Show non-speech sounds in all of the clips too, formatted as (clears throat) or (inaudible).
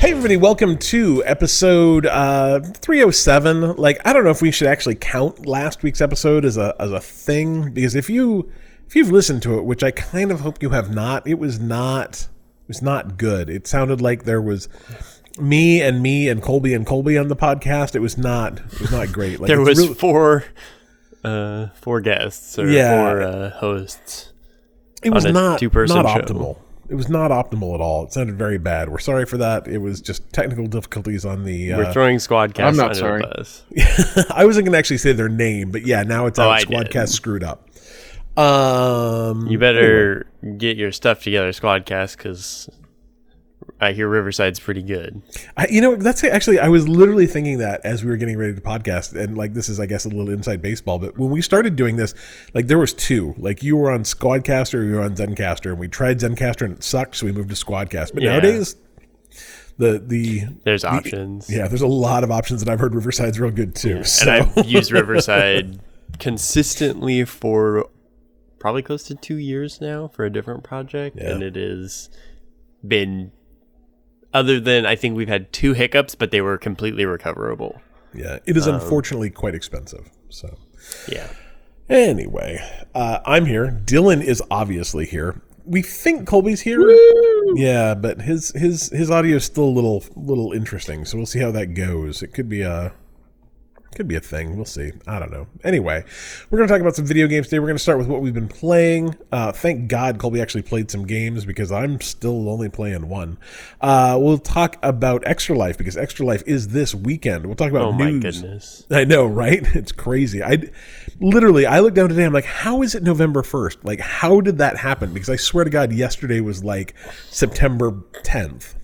Hey, everybody, welcome to episode uh, 307. Like, I don't know if we should actually count last week's episode as a, as a thing, because if you. If you've listened to it, which I kind of hope you have not, it was not it was not good. It sounded like there was me and me and Colby and Colby on the podcast. It was not it was not great. Like, there was really- four uh four guests or Yeah. four uh, hosts it was not two-person not show. Optimal. It was not optimal at all. It sounded very bad. We're sorry for that. It was just technical difficulties on the. we're Uh, throwing squadcast I'm not sorry. (laughs) I wasn't going to actually say their name, but yeah, now it's Oh, out. Did. Squadcast screwed up. Um, you better get your stuff together squadcast because i hear riverside's pretty good I, you know, that's actually, I was literally thinking that as we were getting ready to podcast. And like, this is, I guess, a little inside baseball. But when we started doing this, like, there was two. Like, you were on Squadcaster, or you were on Zencastr. And we tried Zencastr and it sucked. So we moved to Squadcast. But Yeah. nowadays, the, the, there's options yeah, there's a lot of options. And I've heard Riverside's real good too. So. and i've (laughs) used riverside consistently for probably close to two years now for a different project Yeah. and it has been other than i think we've had two hiccups but they were completely recoverable yeah, it is Um, unfortunately quite expensive. So. yeah Anyway, uh, I'm here. Dylan is obviously here. We think Colby's here. Yeah, but his his his audio is still a little little interesting, so we'll see how that goes. It could be a could be a thing. We'll see. I don't know. Anyway, we're going to talk about some video games today. We're going to start with what we've been playing. Uh, thank God Colby actually played some games because I'm still only playing one. Uh, we'll talk about Extra Life because Extra Life is this weekend. We'll talk about oh my goodness I know, right? (laughs) It's crazy. I literally I looked down today. I'm like, how is it November first? Like, how did that happen? Because I swear to God, yesterday was like September 10th.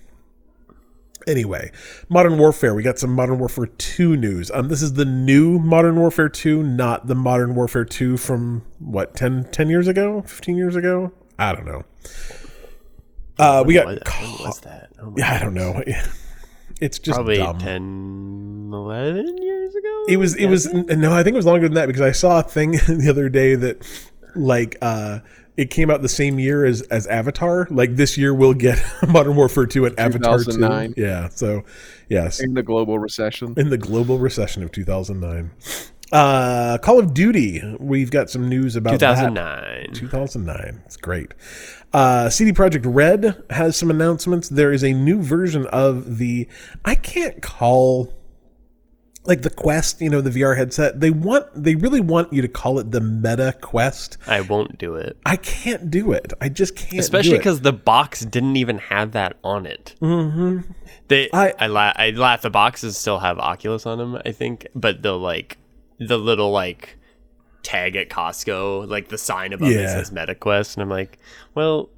Anyway, Modern Warfare. We got some Modern Warfare 2 news. Um, this is the new Modern Warfare 2, not the Modern Warfare 2 from what 10, 10 years ago, 15 years ago. I don't know. Uh, we got. What, when was that? Oh Yeah, I don't know. (laughs) It's just Probably dumb. 10, 11 years ago? It was it was no, I think it was longer than that because I saw a thing (laughs) the other day that like uh it came out the same year as as Avatar. Like this year we'll get (laughs) Modern Warfare 2 and Avatar 2. Yeah. So yes. in the global recession. In the global recession of 2009. Uh Call of Duty. We've got some news about that. 2009. 2009. It's great. Uh, CD Projekt Red has some announcements. There is a new version of the. I can't call like the Quest. You know, the VR headset. They want. They really want you to call it the Meta Quest. I won't do it. I can't do it. I just can't. Especially because the box didn't even have that on it. Mm-hmm. They, I- I, la- I laugh. The boxes still have Oculus on them, I think, but the like, the little like tag at Costco, like the sign above it Yeah. says MetaQuest, and I'm like, well,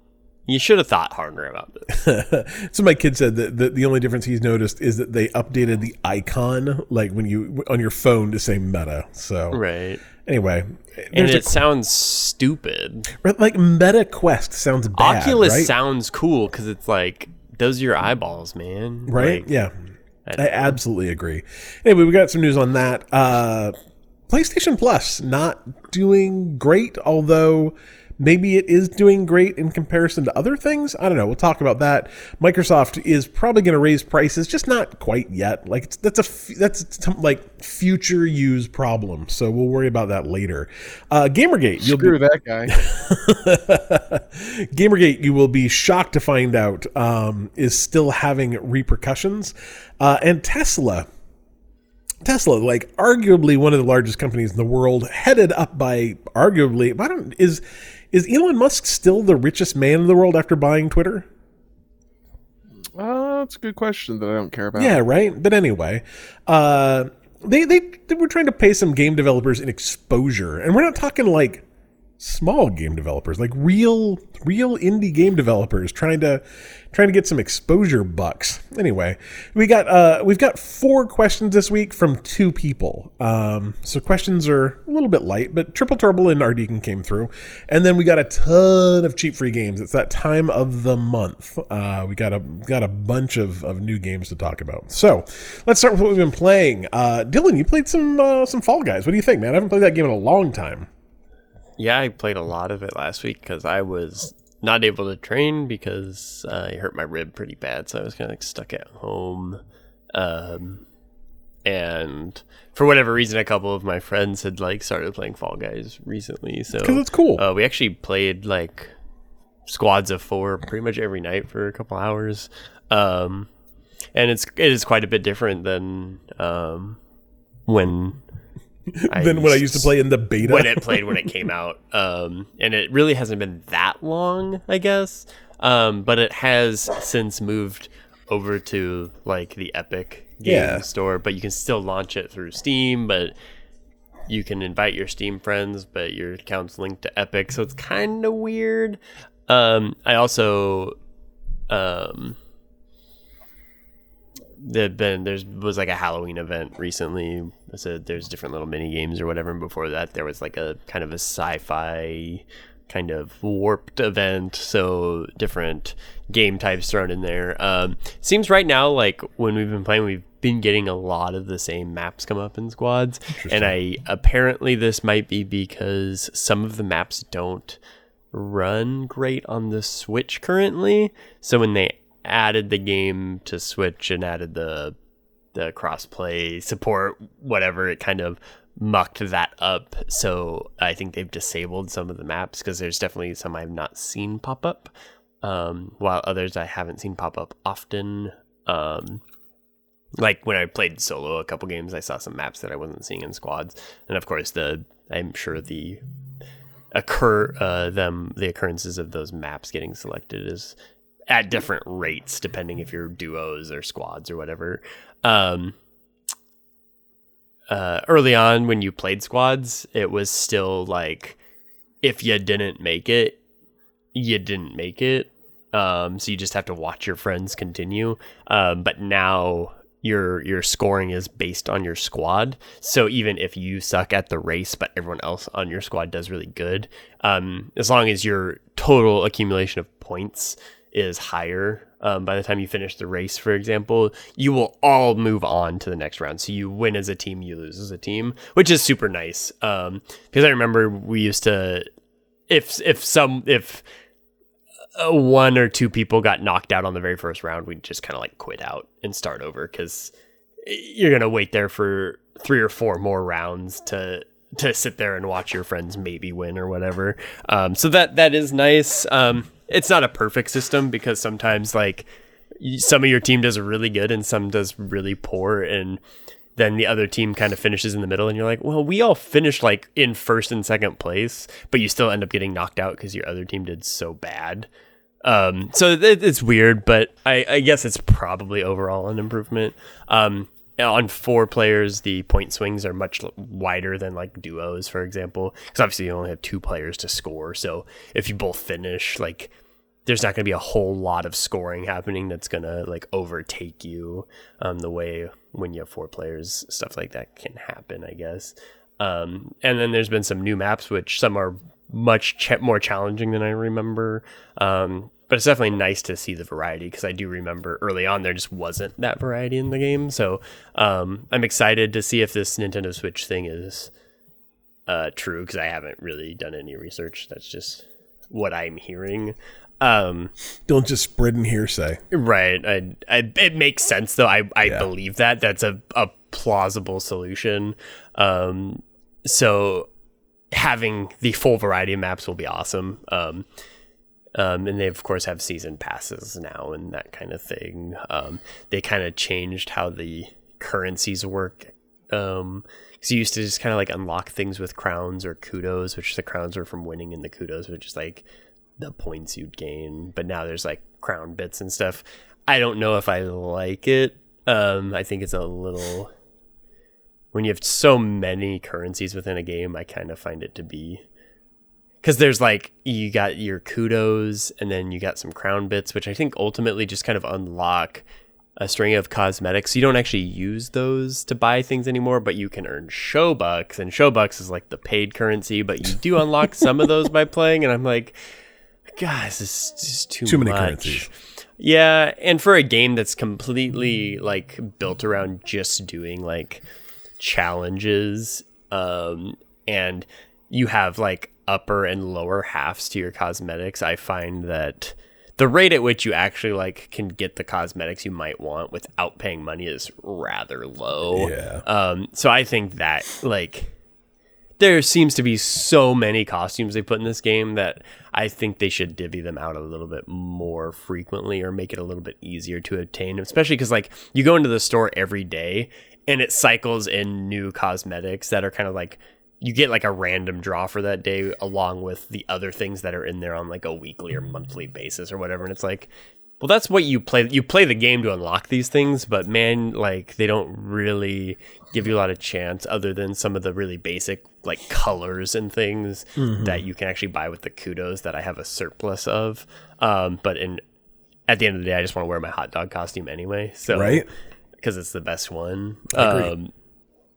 you should have thought harder about this. (laughs) so my kid said that the, the only difference he's noticed is that they updated the icon, like when you on your phone, to say Meta. So right. anyway, And it a, sounds stupid. like Meta Quest sounds bad. Oculus right? sounds cool because it's like those are your eyeballs, man. right? Like, yeah, I I absolutely agree. Anyway, we got some news on that. Uh, PlayStation Plus not doing great, although maybe it is doing great in comparison to other things. I don't know. We'll talk about that. Microsoft is probably going to raise prices, just not quite yet. Like it's, that's a that's some, like future use problem. So we'll worry about that later. Uh, Gamergate, you'll be Screw that guy. (laughs) Gamergate, you will be shocked to find out, um, is still having repercussions. Uh, and Tesla, Tesla, like arguably one of the largest companies in the world, headed up by arguably, I don't is is Elon Musk still the richest man in the world after buying Twitter? Uh, that's a good question that I don't care about. Yeah, right. But anyway, uh, they, they they were trying to pay some game developers in exposure, and we're not talking like small game developers, like real real indie game developers trying to trying to get some exposure bucks. Anyway, we got uh, we've got four questions this week from two people. Um, so questions are a little bit light, but Triple Trouble and Ardeacon came through, and then we got a ton of cheap free games. It's that time of the month. Uh, we got a got a bunch of, of new games to talk about. So let's start with what we've been playing. Uh, Dylan, you played some uh, some Fall Guys. What do you think, man? I haven't played that game in a long time. Yeah, I played a lot of it last week because I was not able to train because uh, I hurt my rib pretty bad, so I was kind of like stuck at home. Um, and for whatever reason, a couple of my friends had like started playing Fall Guys recently, so Because it's cool. uh, we actually played like squads of four pretty much every night for a couple hours, um, and it's it is quite a bit different than um, when (laughs) than when I used to play in the beta. when it (laughs) played when it came out. Um, and it really hasn't been that long, I guess. Um, but it has since moved over to like the Epic game Yeah. store, but you can still launch it through Steam, but you can invite your Steam friends, but your account's linked to Epic, so it's kind of weird. Um, I also um there've been there's was like a Halloween event recently. So there's different little mini games or whatever. And before that, there was like a kind of a sci-fi kind of warped event. So different game types thrown in there. Um, seems right now like when we've been playing, we've been getting a lot of the same maps come up in squads. And I apparently this might be because some of the maps don't run great on the Switch currently. So when they added the game to Switch and added the the crossplay support, whatever, it kind of mucked that up. So I think they've disabled some of the maps because there's definitely some I've not seen pop up, um, while others I haven't seen pop up often. Um, like when I played solo a couple games, I saw some maps that I wasn't seeing in squads, and of course the I'm sure the occur uh, them the occurrences of those maps getting selected is at different rates depending if you're duos or squads or whatever. Um, uh, early on when you played squads, it was still like if you didn't make it, you didn't make it. Um, so you just have to watch your friends continue. Um, but now your your scoring is based on your squad. So even if you suck at the race, but everyone else on your squad does really good, um, as long as your total accumulation of points is higher um, by the time you finish the race, for example, you will all move on to the next round. So you win as a team, you lose as a team, which is super nice. Um, because I remember we used to, if if some if uh, one or two people got knocked out on the very first round, we'd just kind of like quit out and start over because you're gonna wait there for three or four more rounds to to sit there and watch your friends maybe win or whatever. Um, so that that is nice. Um, it's not a perfect system because sometimes like some of your team does really good and some does really poor and then the other team kind of finishes in the middle and you're like well we all finished like in first and second place but you still end up getting knocked out because your other team did so bad. Um, so it, it's weird but I, I guess it's probably overall an improvement. Um, on four players the point swings are much wider than like duos for example because obviously you only have two players to score so if you both finish like there's not going to be a whole lot of scoring happening that's going to like overtake you um, the way when you have four players stuff like that can happen i guess. Um, and then there's been some new maps which some are much ch- more challenging than i remember. Um, but it's definitely nice to see the variety because i do remember early on there just wasn't that variety in the game so um, i'm excited to see if this nintendo switch thing is uh, true because i haven't really done any research that's just what i'm hearing um, Don't just spread in hearsay. Right. I, I, it makes sense though. I, I Yeah. believe that that's a, a plausible solution. Um, so having the full variety of maps will be awesome. Um, um, and they of course have season passes now and that kind of thing. Um, they kind of changed how the currencies work. Um, so you used to just kind of like unlock things with crowns or kudos, which the crowns were from winning, and the kudos were just like the points you'd gain. But now there's like crown bits and stuff. I don't know if I like it. Um, I think it's a little when you have so many currencies within a game. I kind of find it to be because there's like you got your kudos and then you got some crown bits, which I think ultimately just kind of unlock a string of cosmetics. You don't actually use those to buy things anymore, but you can earn show bucks and show bucks is like the paid currency. But you do unlock some of those by playing, and I'm like, guys, this is just too Too many much. currencies. Yeah, and for a game that's completely like built around just doing like challenges, um, and you have like upper and lower halves to your cosmetics, I find that the rate at which you actually like can get the cosmetics you might want without paying money is rather low. Yeah. Um, so I think that like there seems to be so many costumes they put in this game that I think they should divvy them out a little bit more frequently or make it a little bit easier to obtain, especially because like you go into the store every day and it cycles in new cosmetics that are kind of like you get like a random draw for that day along with the other things that are in there on like a weekly or monthly basis or whatever and it's like well that's what you play you play the game to unlock these things but man like they don't really give you a lot of chance other than some of the really basic like colors and things that you can actually buy with the kudos that i have a surplus of. Um but in at the end of the day i just want to wear my hot dog costume anyway so Right. because it's the best one. Um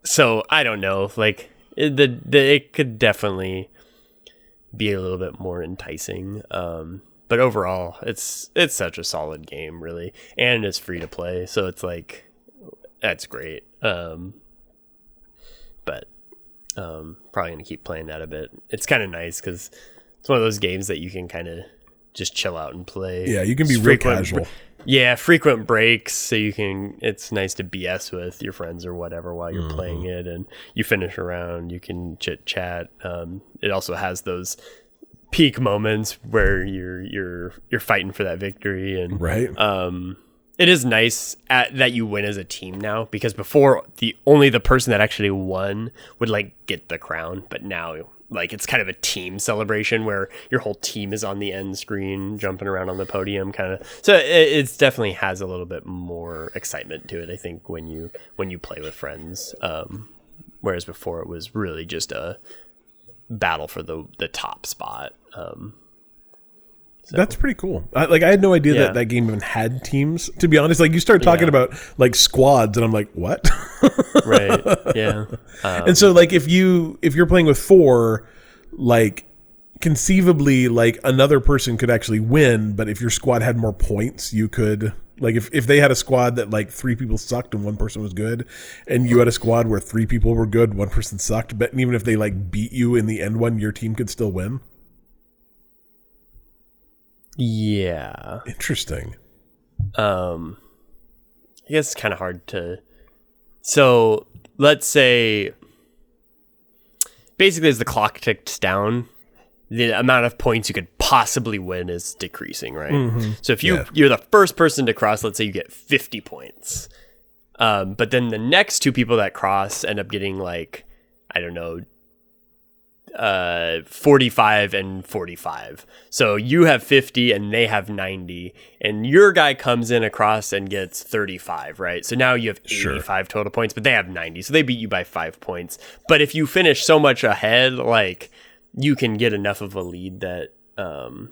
so i don't know like it, the, the it could definitely be a little bit more enticing um but overall it's it's such a solid game really. And it's free to play so it's like that's great um but um probably gonna keep playing that a bit. It's kind of nice because it's one of those games that you can kind of just chill out and play Yeah, you can be real frequent- casual. yeah, frequent breaks so you can it's nice to BS with your friends or whatever while you're playing Mm-hmm. it and you finish around, you can chit chat. Um, it also has those peak moments where you're you're you're fighting for that victory and Right. um it is nice at, that you win as a team now because before the only the person that actually won would like get the crown but now like it's kind of a team celebration where your whole team is on the end screen jumping around on the podium kind of so it definitely has a little bit more excitement to it i think when you when you play with friends um whereas before it was really just a battle for the the top spot um That's pretty cool. I, like I had no idea Yeah. that that game even had teams. To be honest, like you start talking Yeah. about like squads, and I'm like, what? (laughs) right yeah um, and so like if you if you're playing with four, like conceivably like another person could actually win, but if your squad had more points, you could like if, if they had a squad that like three people sucked and one person was good, and you had a squad where three people were good, one person sucked, but even if they like beat you in the end one, your team could still win. Yeah Interesting. um i guess it's kind of hard to so let's say basically as the clock ticks down the amount of points you could possibly win is decreasing right so if you Yeah. you're the first person to cross let's say you get 50 points um, but then the next two people that cross end up getting like i don't know uh 45 and 45 so you have 50 and they have 90 and your guy comes in across and gets 35 right so now you have Sure. 85 total points but they have 90 so they beat you by five points but if you finish so much ahead like you can get enough of a lead that um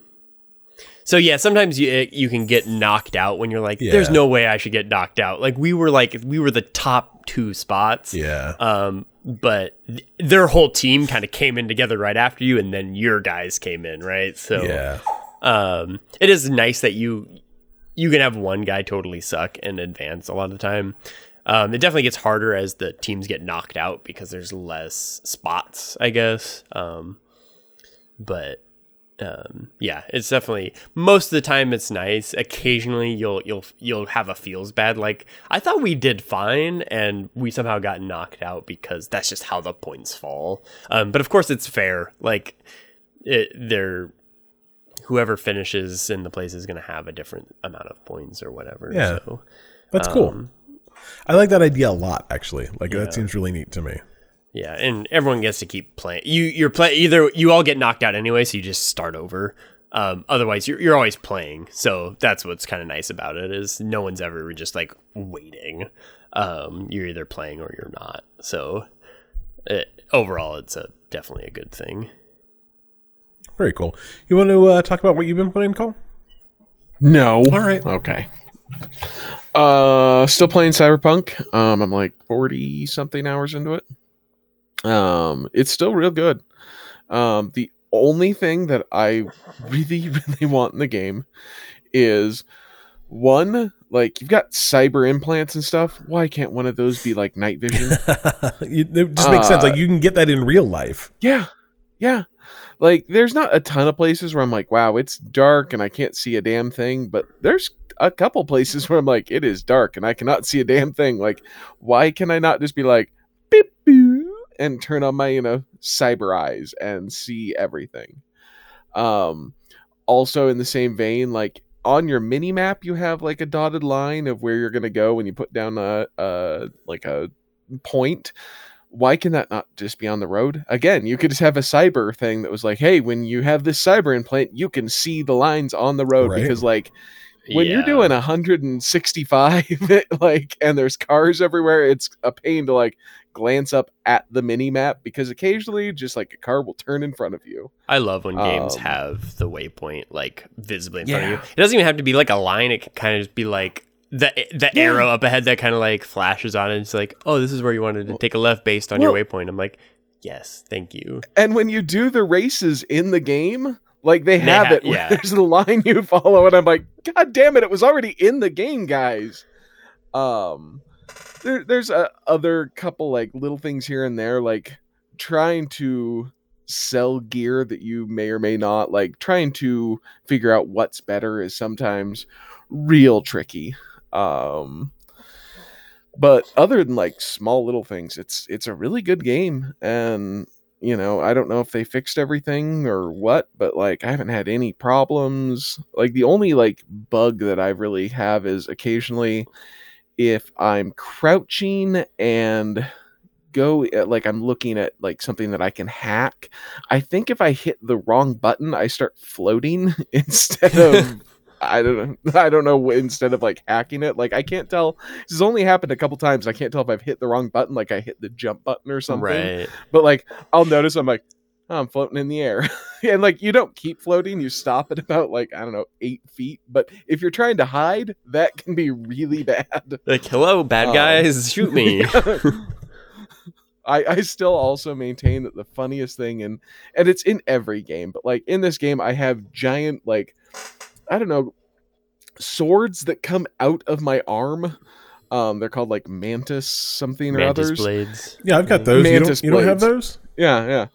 so yeah, sometimes you you can get knocked out when you're like, "There's no way I should get knocked out." Like we were like we were the top two spots, Yeah. um, but th- their whole team kind of came in together right after you, and then your guys came in, right? So yeah. um, it is nice that you you can have one guy totally suck and advance a lot of the time. Um, it definitely gets harder as the teams get knocked out because there's less spots, I guess. Um, but um, yeah, it's definitely most of the time it's nice. Occasionally you'll you'll you'll have a feels bad. Like I thought we did fine, and we somehow got knocked out because that's just how the points fall. Um, but of course it's fair. Like it, they're whoever finishes in the place is going to have a different amount of points or whatever. Yeah. So That's cool. Um, I like that idea a lot, actually. Like that seems really neat to me. Yeah, and everyone gets to keep playing. You you're play either you all get knocked out anyway, so you just start over. Um, otherwise, you're you're always playing. So that's what's kind of nice about it is no one's ever just like waiting. Um, you're either playing or you're not. So it, overall, it's a definitely a good thing. Very cool. You want to uh, talk about what you've been playing, Cole? No. All right. Okay. Uh, still playing Cyberpunk. Um, I'm like forty something hours into it. Um, it's still real good. Um, the only thing that I (laughs) really, really want in the game is one like you've got cyber implants and stuff. Why can't one of those be like night (laughs) vision? It just makes sense. Uh, Like you can get that in real life. Yeah, yeah. like there's not a ton of places where I'm like, wow, it's dark and I can't see a damn thing, but there's a couple places (laughs) where I'm like, it is dark and I cannot see a damn thing. Like, why can I not just be like, beep, boo, and turn on my, you know, cyber eyes and see everything? Um, also in the same vein, like on your mini map, you have like a dotted line of where you're gonna go when you put down a, a like a point why can that not just be on the road? Again, you could just have a cyber thing that was like, hey, when you have this cyber implant, you can see the lines on the road Right. because like when you're doing 165 (laughs) like and there's cars everywhere, it's a pain to like glance up at the mini map because occasionally just like a car will turn in front of you. I love when games Um, have the waypoint like visibly in front of you. It doesn't even have to be like a line. It can kind of just be like the the Yeah. arrow up ahead that kind of like flashes on it. It's like, oh, this is where you wanted to take a left based on your waypoint. I'm like, yes, thank you. And when you do the races in the game, like they They have ha- it, yeah. (laughs) there's a line you follow, and I'm like, God damn it, it was already in the game, guys. Um, there, there's a other couple like little things here and there, like trying to sell gear that you may or may not like. Trying to figure out what's better is sometimes real tricky. Um, but other than like small little things, it's it's a really good game, and you know I don't know if they fixed everything or what, but like I haven't had any problems. Like the only like bug that I really have is occasionally if I'm crouching and go eh, like I'm looking at like something that I can hack. I think if I hit the wrong button, I start floating (laughs) instead of (laughs) I don't know. (laughs) I don't know. Instead of like hacking it, like I can't tell. This has only happened a couple times. I can't tell if I've hit the wrong button, like I hit the jump button or something. Right. But like I'll notice I'm like, oh, I'm floating in the air, (laughs) and like you don't keep floating. You stop at about like I don't know eight feet. But if you're trying to hide, that can be really (laughs) bad. Like, hello, bad Um, guys, shoot me. I, I still also maintain that the funniest thing and and it's in every game, but like in this game I have giant like I don't know swords that come out of my arm. Um they're called like mantis something or Mantis others. blades. Yeah, I've got those. You don't, Mantis you don't have those? Yeah, yeah.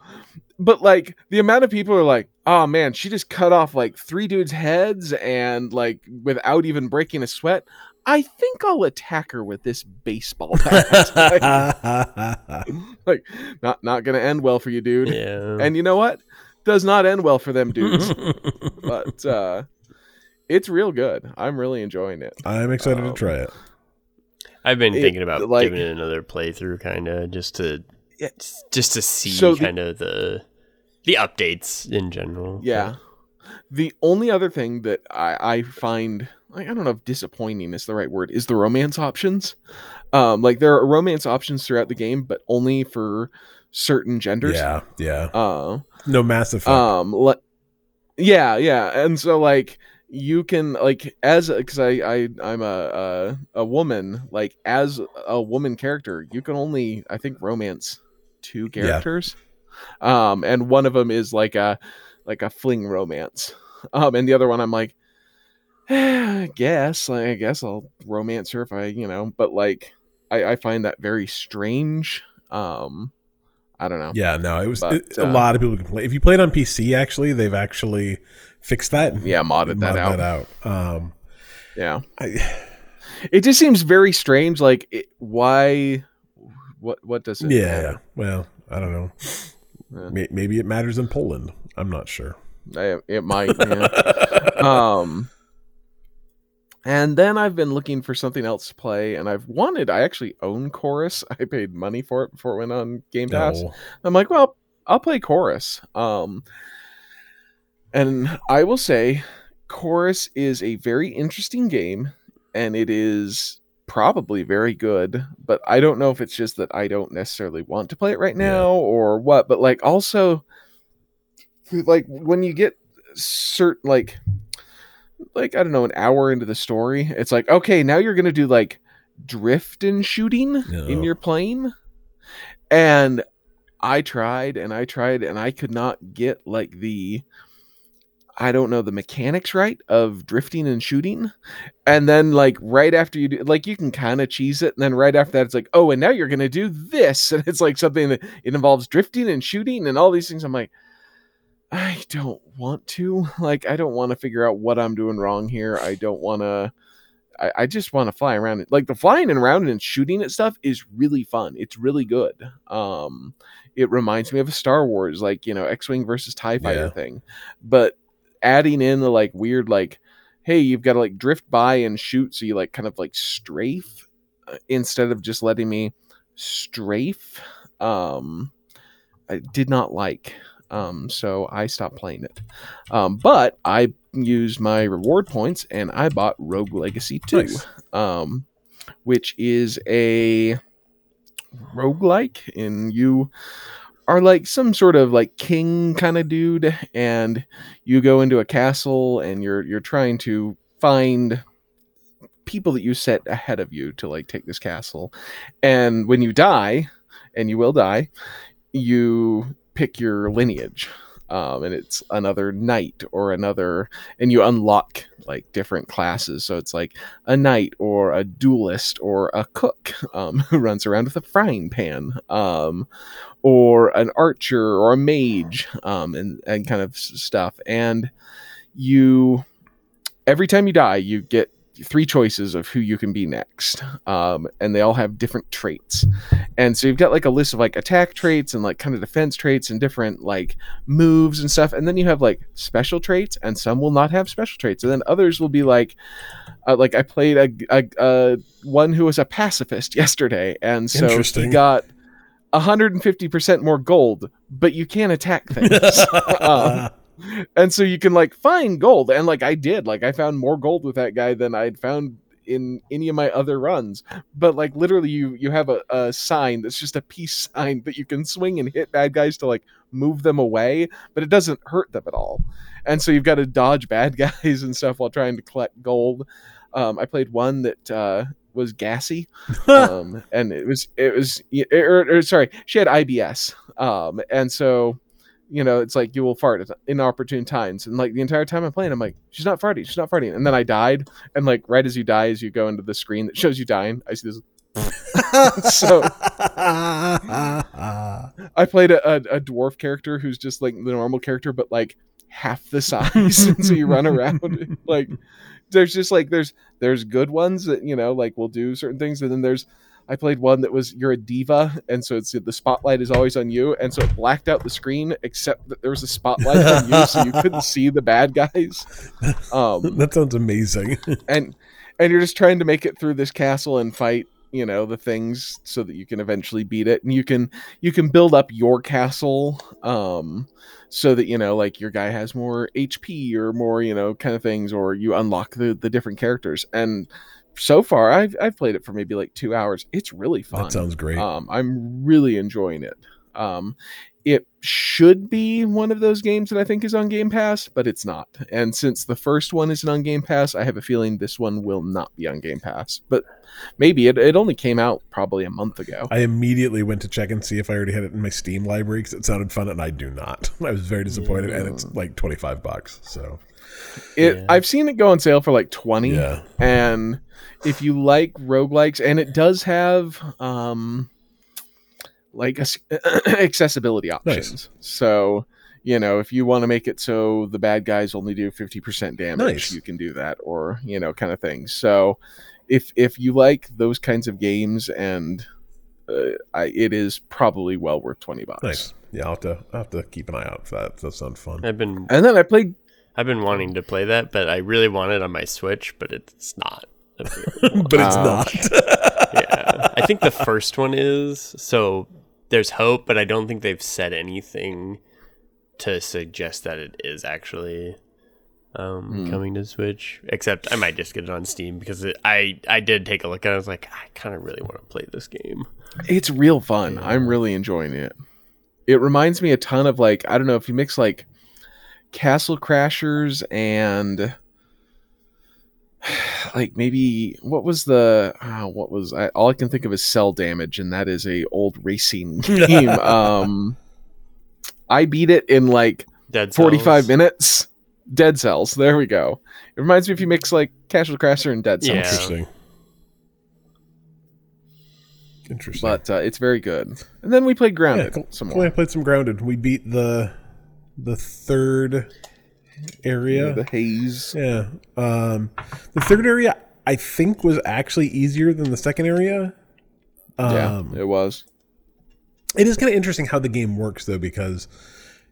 But like the amount of people are like, "Oh man, she just cut off like three dudes' heads and like without even breaking a sweat." I think I'll attack her with this baseball (laughs) bat. (laughs) (laughs) like, not not gonna end well for you, dude. Yeah. And you know what? Does not end well for them dudes. but uh it's real good. I'm really enjoying it. I'm excited to Um, try it. I've been it- thinking about like- giving it another playthrough, kind of just to Yeah. just to see So kind of the the updates in general. Yeah. The only other thing that I, I find like I don't know if disappointing is the right word is the romance options. Um, like there are romance options throughout the game, but only for certain genders. Yeah, yeah. Uh, No massive. Um, le- yeah, yeah, and so like you can like as because I I I'm a, a a woman like as a woman character you can only I think romance two Yeah. characters, um, and one of them is like a like a fling romance, um, and the other one I'm like, eh, I guess like, I guess I'll romance her if I you know, but like I I find that very strange, um. I don't know. yeah, no, it was but, it- a uh, lot of people can play. If you played on PC, actually, they've actually fixed that. Yeah, modded that out. that out. Um, Yeah. I, it just seems very strange like it, why what what does it yeah, matter? well, I don't know. Yeah. Maybe it matters in Poland. I'm not sure. I- it might yeah. (laughs) um and then i've been looking for something else to play and i've wanted i actually own chorus (laughs) i paid money for it before it went on game pass No. i'm like well i'll play chorus um and i will say chorus is a very interesting game and it is probably very good but i don't know if it's just that i don't necessarily want to play it right Yeah. now or what but like also like when you get certain like like i don't know an hour into the story it's like okay now you're gonna do like drift and shooting in your plane? And i tried and i tried and i could not get like the i don't know the mechanics right of drifting and shooting. And then like right after you do like you can kind of cheese it and then right after that it's like oh and now you're gonna do this. (laughs) And it's like something that it involves drifting and shooting and all these things. I'm like I don't want to. (laughs) Like, I don't want to figure out what I'm doing wrong here. I don't want to. I, I just want to fly around. it. Like the flying and around and shooting at stuff is really fun. It's really good. Um, it reminds me of a Star Wars, like you know, X-wing versus Tie Fighter Yeah. thing, but adding in the like weird, like, hey, you've got to like drift by and shoot, so you like kind of like strafe uh, instead of just letting me strafe. Um, I did not like. Um, so I stopped playing it. Um, but I used my reward points and I bought Rogue Legacy 2, Nice. um, which is a roguelike, and you are like some sort of like king kind of dude, and you go into a castle and you're you're trying to find people that you set ahead of you to like take this castle. And when you die, and you will die, you pick your lineage. Um, and it's another knight or another, and you unlock like different classes. So it's like a knight or a duelist or a cook um, (laughs) who runs around with a frying pan, um, or an archer or a mage, um, and and kind of stuff. And you, every time you die, you get three choices of who you can be next, um, and they all have different traits. And so you've got like a list of like attack traits and like kind of defense traits and different like moves and stuff. And then you have like special traits, and some will not have special traits, and then others will be like, uh, like I played a, a, a one who was a pacifist (laughs) yesterday, and so he got 150% more gold, but you can't attack things. (laughs) (laughs) Um, and so you can like find gold and like i did like i found more gold with that guy than i'd found in any of my other runs. But like literally you you have a, a sign that's just a peace (laughs) sign that you can swing and hit bad guys to like move them away but it doesn't hurt them at all. And so you've got to dodge (laughs) bad guys and stuff while trying to collect gold. Um, i played one that uh, was gassy (laughs) um, and it was it was or, or, sorry she had ibs um, and so you know it's like you will fart at inopportune times. And like the entire time i'm playing i'm like she's not farting she's not farting. And then i died and like right as you die as you go into the screen that shows you dying i see this (laughs) so i played a, a, a dwarf character who's just like the normal character but like half the size. (laughs) And so you run around (laughs) like there's just like there's there's good ones that you know like will do certain things and then there's I played one that was you're a diva, and so it's the spotlight is always on you, and so it blacked out the screen except that there was a spotlight on you, so you couldn't (laughs) see the bad guys. Um, (laughs) that sounds amazing. (laughs) and and you're just trying to make it through this castle and fight, you know, the things so that you can eventually beat it, and you can you can build up your castle, um, so that you know, like your guy has more HP or more, you know, kind of things, or you unlock the the different characters and so far I've I've played it for maybe like two hours. It's really fun. that sounds great. Um, I'm really enjoying it. Um, it should be one of those games that I think is on Game Pass, but it's not. And since the first one isn't on Game Pass, I have a feeling this one will not be on Game Pass. But maybe it, it only came out probably a month ago. I immediately went to check and see if I already had it in my Steam library because it sounded fun, and I do not. (laughs) I was very disappointed, and it's like twenty five bucks. So It Yeah. I've seen it go on sale for like 20 yeah, and if you like roguelikes and it does have um like as- (clears throat) accessibility options so you know if you want to make it so the bad guys only do 50% damage Nice. you can do that or you know kind of thing so if if you like those kinds of games and uh, I, it is probably well worth 20 bucks nice. Yeah, I'll have to I'll have to keep an eye out for that. That sounds fun. I've been and then i played I've been wanting to play that, but I really want it on my Switch, but it's not. (laughs) but it's not. (laughs) yeah, I think the first one is so. There's hope, but I don't think they've said anything to suggest that it is actually um, Hmm. coming to Switch. Except I might just get it on Steam because it, I I did take a look at. it. I was like, I kind of really want to play this game. It's real fun. I'm really enjoying it. It reminds me a ton of like I don't know if you mix like Castle Crashers and (sighs) like maybe what was the uh, what was I, all I can think of is Cell Damage and that is a old racing (laughs) game. um I beat it in like Dead 45 Cells. minutes. Dead Cells. There we go. It reminds me if you mix like Castle Crasher and Dead Cells. Yeah. Interesting. Interesting. But uh, it's very good. And then we played Grounded yeah, some Cool, more. I played some Grounded. We beat the the third area. The haze. Yeah. Um, the third area, I think, was actually easier than the second area. yeah, Um, it was. It is kind of interesting how the game works, though, because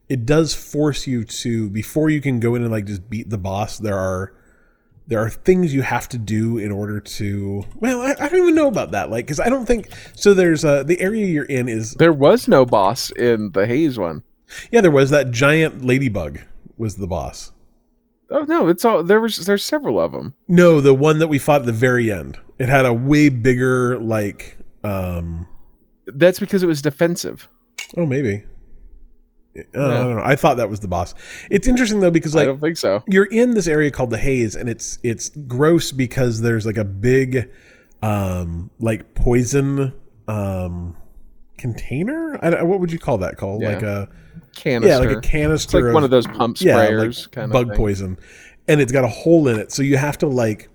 it does force you to before you can go in and like just beat the boss. There are there are things you have to do in order to. Well, I, I don't even know about that. Like, because I don't think so. There's uh, the area you're in is There was no boss in the haze one. Yeah. There was that giant ladybug was the boss. Oh no, it's all there was. There's several of them. No, the one that we fought at the very end. It had a way bigger like. um That's because it was defensive. Oh, maybe. Uh, I don't know. I thought that was the boss. It's interesting though because like I don't think so. you're in this area called the haze and it's it's gross because there's like a big um like poison um container? I don't, what would you call that called Yeah. like a Canister. yeah like a it's canister like one of those pump yeah sprayers like kind bug of poison. And it's got a hole in it so you have to like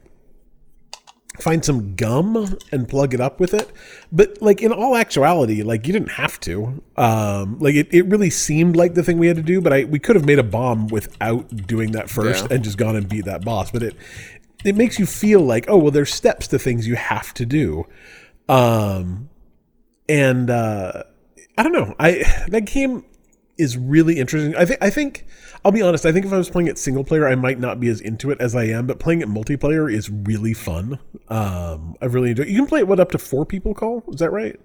find some gum and plug it up with it. But like in all actuality like you didn't have to. Um like it, it really seemed like the thing we had to do but i we could have made a bomb without doing that first Yeah. and just gone and beat that boss. But it it makes you feel like oh well there's steps to things you have to do. Um and uh i don't know. I that game is really interesting. I think i think i'll be honest i think if i was playing it single player i might not be as into it as i am but playing it multiplayer is really fun. Um i really enjoy you can play it what up to four people call? Is that right?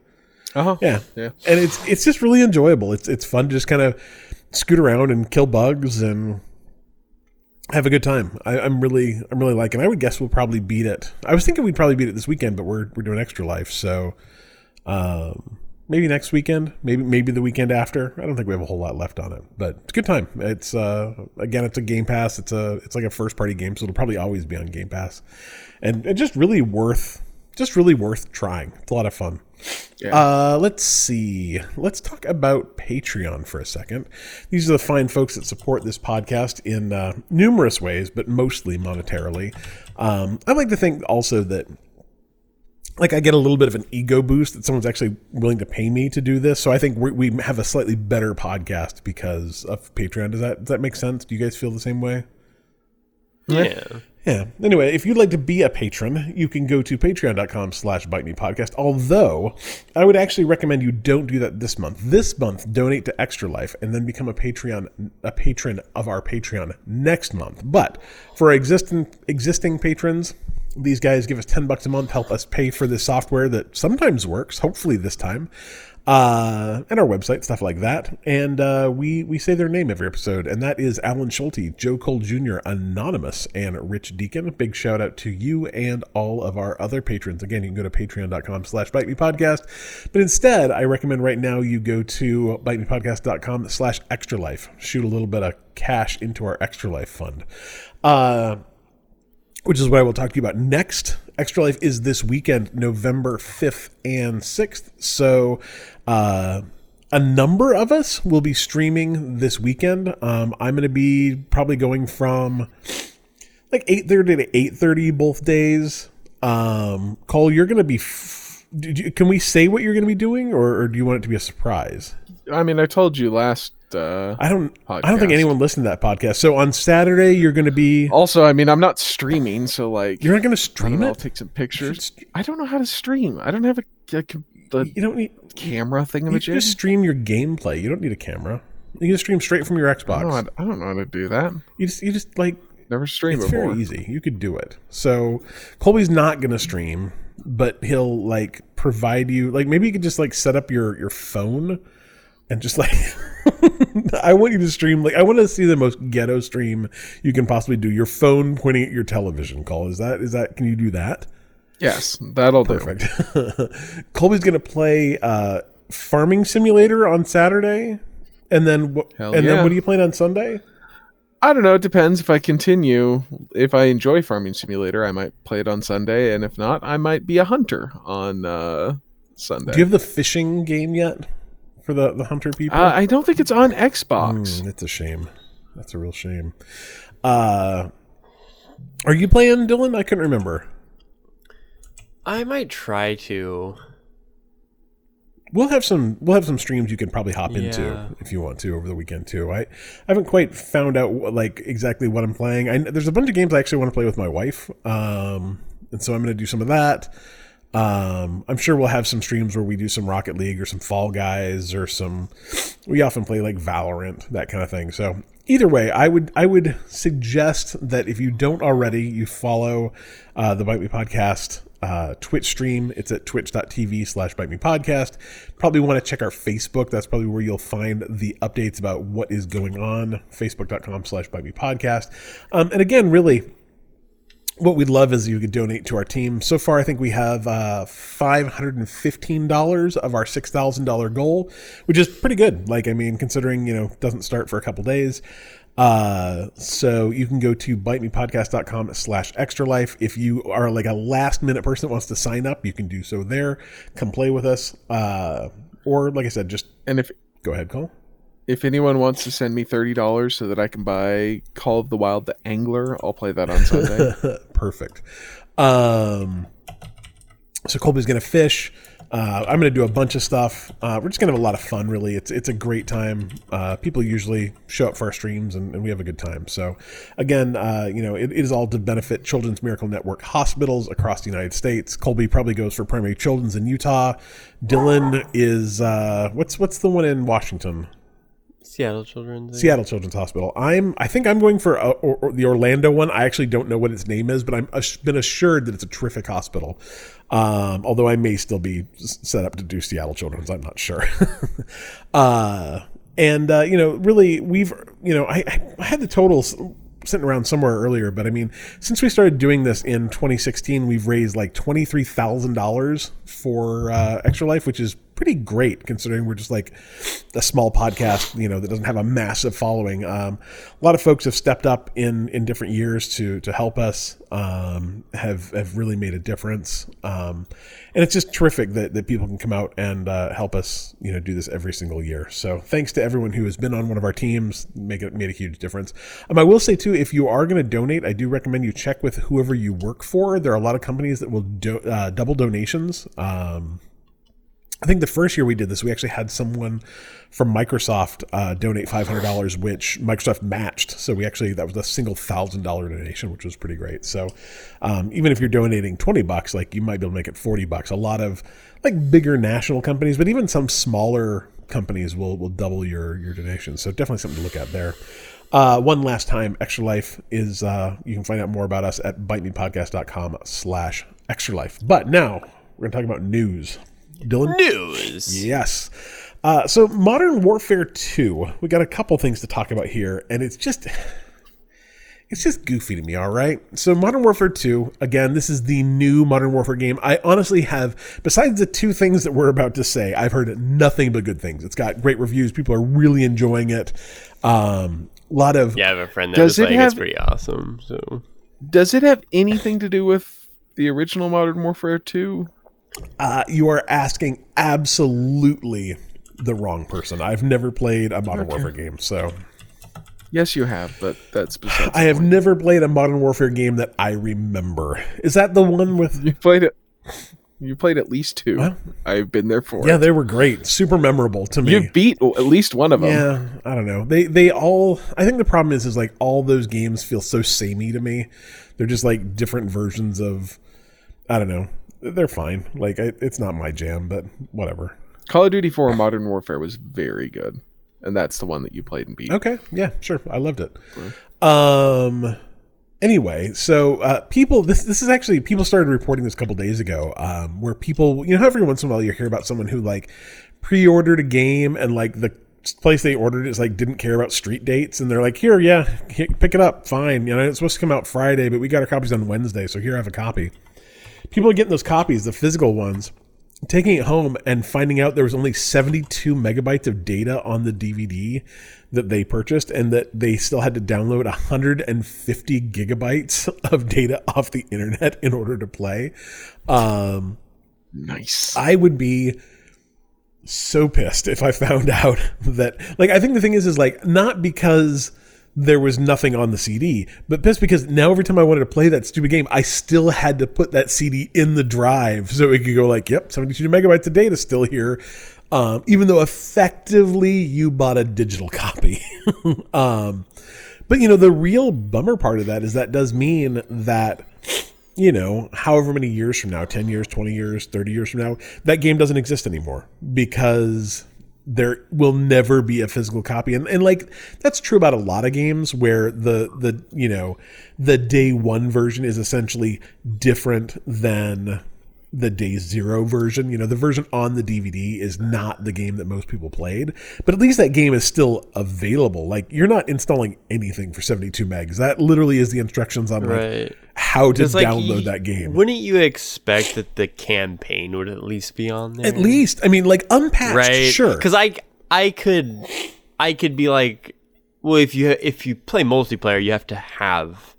Uh-huh. yeah. Yeah. and it's it's just really enjoyable. It's it's fun to just kind of scoot around and kill bugs and have a good time. I, i'm really i'm really liking i would guess we'll probably beat it. I was thinking we'd probably beat it this weekend but we're we're doing extra life so um maybe next weekend maybe maybe the weekend after. I don't think we have a whole lot left on it but it's a good time. It's uh again it's a game pass. It's a it's like a first party game so it'll probably always be on game pass. And it's just really worth just really worth trying. It's a lot of fun. Uh, let's see. Let's talk about Patreon for a second. These are the fine folks that support this podcast in uh, numerous ways, but mostly monetarily. Um, I like to think also that, like, I get a little bit of an ego boost that someone's actually willing to pay me to do this. So I think we, we have a slightly better podcast because of Patreon. Does that does that make sense? Do you guys feel the same way? Yeah. Yeah. Anyway, if you'd like to be a patron, you can go to patreon.com slash bite me podcast. Although I would actually recommend you don't do that this month. This month, donate to Extra Life and then become a Patreon a patron of our Patreon next month. But for existing existing patrons, these guys give us 10 bucks a month, help us pay for this software that sometimes works, hopefully this time. Uh, and our website, stuff like that. And uh, we we say their name every episode, and that is Alan Schulte, Joe Cole Jr., Anonymous, and Rich Deacon. Big shout out to you and all of our other patrons. Again, you can go to patreon.com slash bite me podcast. But instead, I recommend right now you go to bitemepodcast.com slash extra life. Shoot a little bit of cash into our extra life fund. Uh which is what I will talk to you about next. Extra Life is this weekend, November 5th and 6th. So, uh, a number of us will be streaming this weekend. Um, I'm going to be probably going from like 8.30 to 8.30 both days. Um, Cole, you're going to be... F- you, can we say what you're going to be doing, or, or do you want it to be a surprise? I mean, I told you last. Uh, I don't. I don't think anyone listened to that podcast. So on Saturday, you're going to be. also, I mean, I'm not streaming, so like, You're not going to stream know, I'll take some pictures. should- I don't know how to stream. I don't have a, a the You don't need. camera You can thingamajig. just stream your gameplay. You don't need a camera. You can stream straight from your I Xbox. don't, know how to, I don't know how to do that. You just, you just like Never stream it's before. very easy. You could do it. So Colby's not gonna stream, but he'll like provide you like maybe you could just like set up your your phone and just like (laughs) I want you to stream like I want to see the most ghetto stream you can possibly do. Your phone pointing at your television. Call is that is that can you do that? Yes, that'll do. Perfect. (laughs) Colby's gonna play uh, Farming Simulator on Saturday, and then wh- and yeah. then what are you playing on Sunday? I don't know. It depends. If I continue, if I enjoy Farming Simulator, I might play it on Sunday, and if not, I might be a hunter on uh, Sunday. Do you have the fishing game yet for the the hunter people? uh, I don't think it's on Xbox. Mm, it's a shame. That's a real shame. Uh, are you playing Dylan? I couldn't remember. I might try to. we'll have some we'll have some streams you can probably hop Yeah. into if you want to over the weekend too. I, I haven't quite found out what, like exactly what I'm playing. I, there's a bunch of games I actually want to play with my wife, um, and so I'm going to do some of that. Um, I'm sure we'll have some streams where we do some Rocket League or some Fall Guys or some. We often play like Valorant, that kind of thing. So either way, I would I would suggest that if you don't already, you follow uh, the Bite Me Podcast uh, Twitch stream. It's at twitch.tv slash bite me podcast. Probably want to check our Facebook. That's probably where you'll find the updates about what is going on. Facebook.com slash bite me podcast. Um, and again, really, what we'd love is you could donate to our team. So far, I think we have uh, $515 of our $6,000 goal, which is pretty good. Like, I mean, considering, you know, it doesn't start for a couple days. Uh, so you can go to bitemepodcast.com slash extra life. If you are like a last minute person that wants to sign up, you can do so there. Come play with us. Uh, or like I said, just And if go ahead, Cole. if anyone wants to send me thirty dollars so that I can buy Call of the Wild: The Angler, I'll play that on Sunday. (laughs) Perfect. Um, so Colby's gonna fish. Uh, I'm gonna do a bunch of stuff. Uh, we're just gonna have a lot of fun. Really, it's it's a great time. Uh, people usually show up for our streams, and, and we have a good time. So, again, uh, you know, it, it is all to benefit Children's Miracle Network hospitals across the United States. Colby probably goes for Primary Children's in Utah. Dylan is uh, what's what's the one in Washington? Seattle Children's. Seattle Children's Hospital. I'm. I think I'm going for uh, or, or the Orlando one. I actually don't know what its name is, but I'm ass- been assured that it's a terrific hospital. Um, although I may still be set up to do Seattle Children's. I'm not sure. (laughs) uh, and uh, you know, really, we've you know, I, I had the totals sitting around somewhere earlier, but I mean, since we started doing this in 2016, we've raised like twenty three thousand dollars for uh, Extra Life, which is pretty great considering we're just like a small podcast, you know, that doesn't have a massive following. Um, a lot of folks have stepped up in in different years to to help us, um, have have really made a difference, um, and it's just terrific that that people can come out and uh, help us, you know, do this every single year. So thanks to everyone who has been on one of our teams, make it made a huge difference. Um, I will say too, if you are going to donate, I do recommend you check with whoever you work for. There are a lot of companies that will do, uh, double donations. Um, I think the first year we did this, we actually had someone from Microsoft uh, donate five hundred dollars, which Microsoft matched. So we actually that was a single thousand dollar donation, which was pretty great. So um, even if you're donating twenty bucks, like you might be able to make it forty bucks. A lot of like bigger national companies, but even some smaller companies will will double your your donation. So definitely something to look at there. Uh, one last time, Extra Life is uh, you can find out more about us at bitemepodcast.com slash extra life. But now we're gonna talk about news. Dylan? News. Yes. Uh, so, Modern Warfare 2, we got a couple things to talk about here, and it's just. (sighs) It's just goofy to me, all right? So, Modern Warfare 2, again, this is the new Modern Warfare game. I honestly have, besides the two things that we're about to say, I've heard nothing but good things. It's got great reviews. People are really enjoying it. Um, a lot of. Yeah, I have a friend that Does was it like, it's pretty awesome. So Does it have anything to do with the original Modern Warfare 2? Uh, you are asking absolutely the wrong person. I've never played a Modern Warfare game, so. Yes, you have, but that's besides. I have never played a Modern Warfare game that I remember. Is that the one with? You played it. You played at least two. I've been there for Yeah, it. they were great, super memorable to me. You beat at least one of them. yeah, I don't know. They they all. I think the problem is is like all those games feel so samey to me. They're just like different versions of. I don't know. They're fine. Like I, it's not my jam, but whatever. Call of Duty 4 Modern Warfare was very good. And that's the one that you played and beat. Okay, yeah, sure. I loved it. Um anyway, so uh people this this is actually people started reporting this a couple days ago um where people, you know, every once in a while you hear about someone who like pre-ordered a game and like the place they ordered is like didn't care about street dates and they're like, "Here, yeah, pick it up. Fine. You know, it's supposed to come out Friday, but we got our copies on Wednesday, so here I have a copy." People are getting those copies, the physical ones, taking it home and finding out there was only 72 megabytes of data on the DVD that they purchased and that they still had to download 150 gigabytes of data off the internet in order to play. Um, Nice. I would be so pissed if I found (laughs) out that like I think the thing is is like not because there was nothing on the CD, but pissed because now every time I wanted to play that stupid game, I still had to put that CD in the drive so it could go like, yep, 72 megabytes of data still here. Um, even though effectively you bought a digital copy. (laughs) um, but you know, the real bummer part of that is that does mean that you know, however many years from now, 10 years, 20 years, 30 years from now, that game doesn't exist anymore because there will never be a physical copy. And, and like, that's true about a lot of games where the, the, you know, the day one version is essentially different than the day zero version. You know, the version on the DVD is not the game that most people played, but at least that game is still available. Like you're not installing anything for 72 megs. That literally is the instructions on Right. how to like, download that game. Wouldn't you expect that the campaign would at least be on there? At least, I mean, like unpatched, right? sure. Because I I could I could be like, well, if you if you play multiplayer, you have to have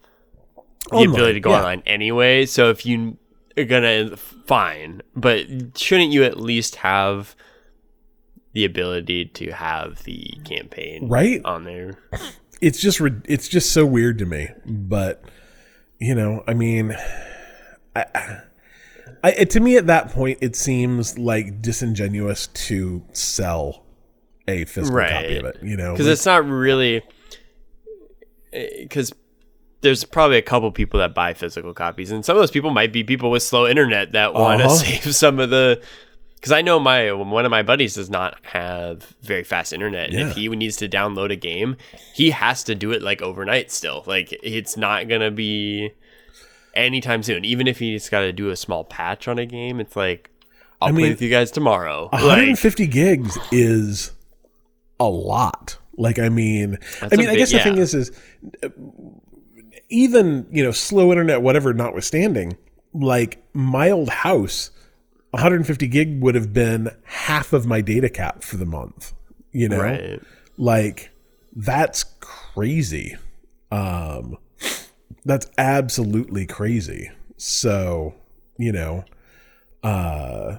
the Online, ability to go yeah. online anyway. So if you are gonna fine, but shouldn't you at least have the ability to have the campaign Right? on there? (laughs) it's just it's just so weird to me. But you know, I mean, I, I, to me at that point, it seems like disingenuous to sell a physical copy of it. You know, because Like, it's not really eh, because there's probably a couple people that buy physical copies and some of those people might be people with slow internet that want to Uh-huh. (laughs) save some of the because i know my one of my buddies does not have very fast internet and Yeah. if he needs to download a game he has to do it like overnight still like it's not gonna be anytime soon even if he's got to do a small patch on a game it's like i'll I play mean, with you guys tomorrow like 150 gigs is a lot. Like, I mean, I mean, I guess the thing is, is uh, even you know, slow internet, whatever, notwithstanding, like my old house, 150 gig would have been half of my data cap for the month. You know, right like that's crazy. Um, that's absolutely crazy. So, you know, uh,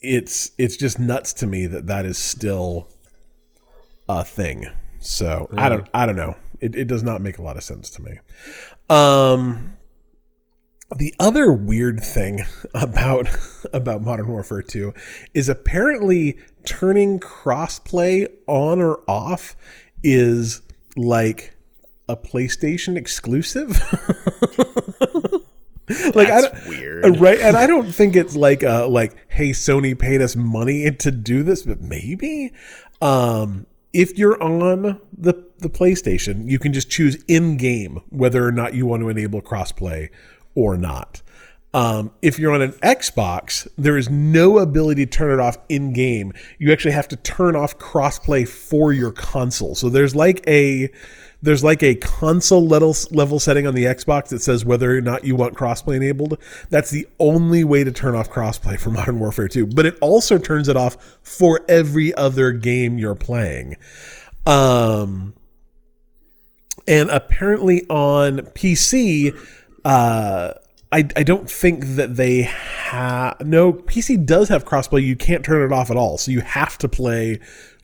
it's it's just nuts to me that that is still a thing. So I don't I don't know. It it does not make a lot of sense to me. Um, the other weird thing (laughs) about (laughs) about Modern Warfare 2 is apparently turning crossplay on or off is like a PlayStation exclusive. (laughs) like I that's don't, weird uh, right and i don't think it's like uh like hey sony paid us money to do this but maybe um if you're on the the playstation you can just choose in game whether or not you want to enable crossplay or not um, if you're on an Xbox, there is no ability to turn it off in game. You actually have to turn off crossplay for your console. So there's like a there's like a console level level setting on the Xbox that says whether or not you want crossplay enabled. That's the only way to turn off crossplay for (laughs) Modern Warfare 2. But it also turns it off for every other game you're playing. Um, and apparently on PC, uh, I, I don't think that they have. No, PC does have crossplay. You can't turn it off at all. So you have to play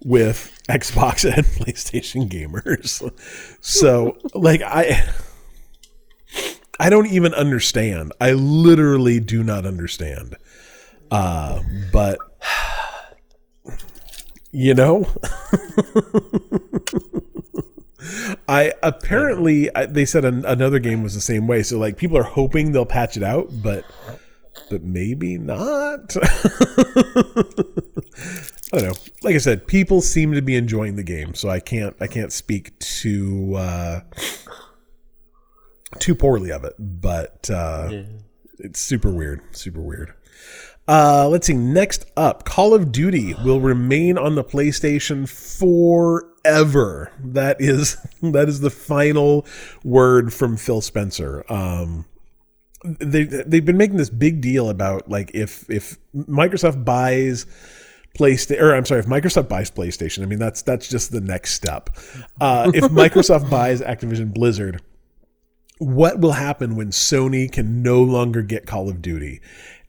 with Xbox (laughs) and PlayStation gamers. (laughs) So, like, I. I don't even understand. I literally do not understand. Uh, but (sighs) you know, (laughs) I apparently I, they said an, another game was the same way. So like people are hoping they'll patch it out, but but maybe not. (laughs) I don't know. Like I said, people seem to be enjoying the game, so I can't I can't speak too uh, too poorly of it. But uh, it's super weird, super weird. Uh, let's see. Next up, Call of Duty will remain on the PlayStation forever. That is (laughs) that is the final word from Phil Spencer. Um, they they've been making this big deal about like if if Microsoft buys PlayStation, or I'm sorry, if Microsoft buys PlayStation, I mean that's that's just the next step. Uh, if (laughs) Microsoft buys Activision Blizzard, what will happen when Sony can no longer get Call of Duty?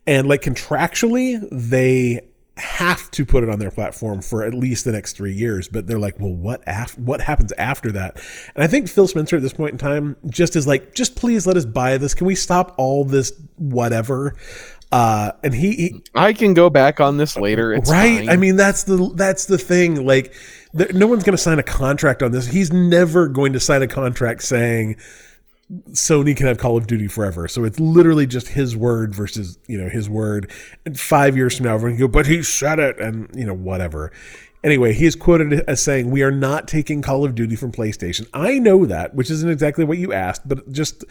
And like contractually, they have to put it on their platform for at least the next three years. But they're like, well, what af- what happens after that? And I think Phil Spencer at this point in time just is like, just please let us buy this. Can we stop all this whatever? Uh, and he, he I can go back on this later. It's right. fine. I mean, that's the that's the thing. Like, there, no one's going to sign a contract on this. He's never going to sign a contract saying Sony can have Call of Duty forever. So it's literally just his word versus you know his word. And five years from now, everyone can go, but he said it, and you know whatever. Anyway, he is quoted as saying, "We are not taking Call of Duty from PlayStation." I know that, which isn't exactly what you asked, but just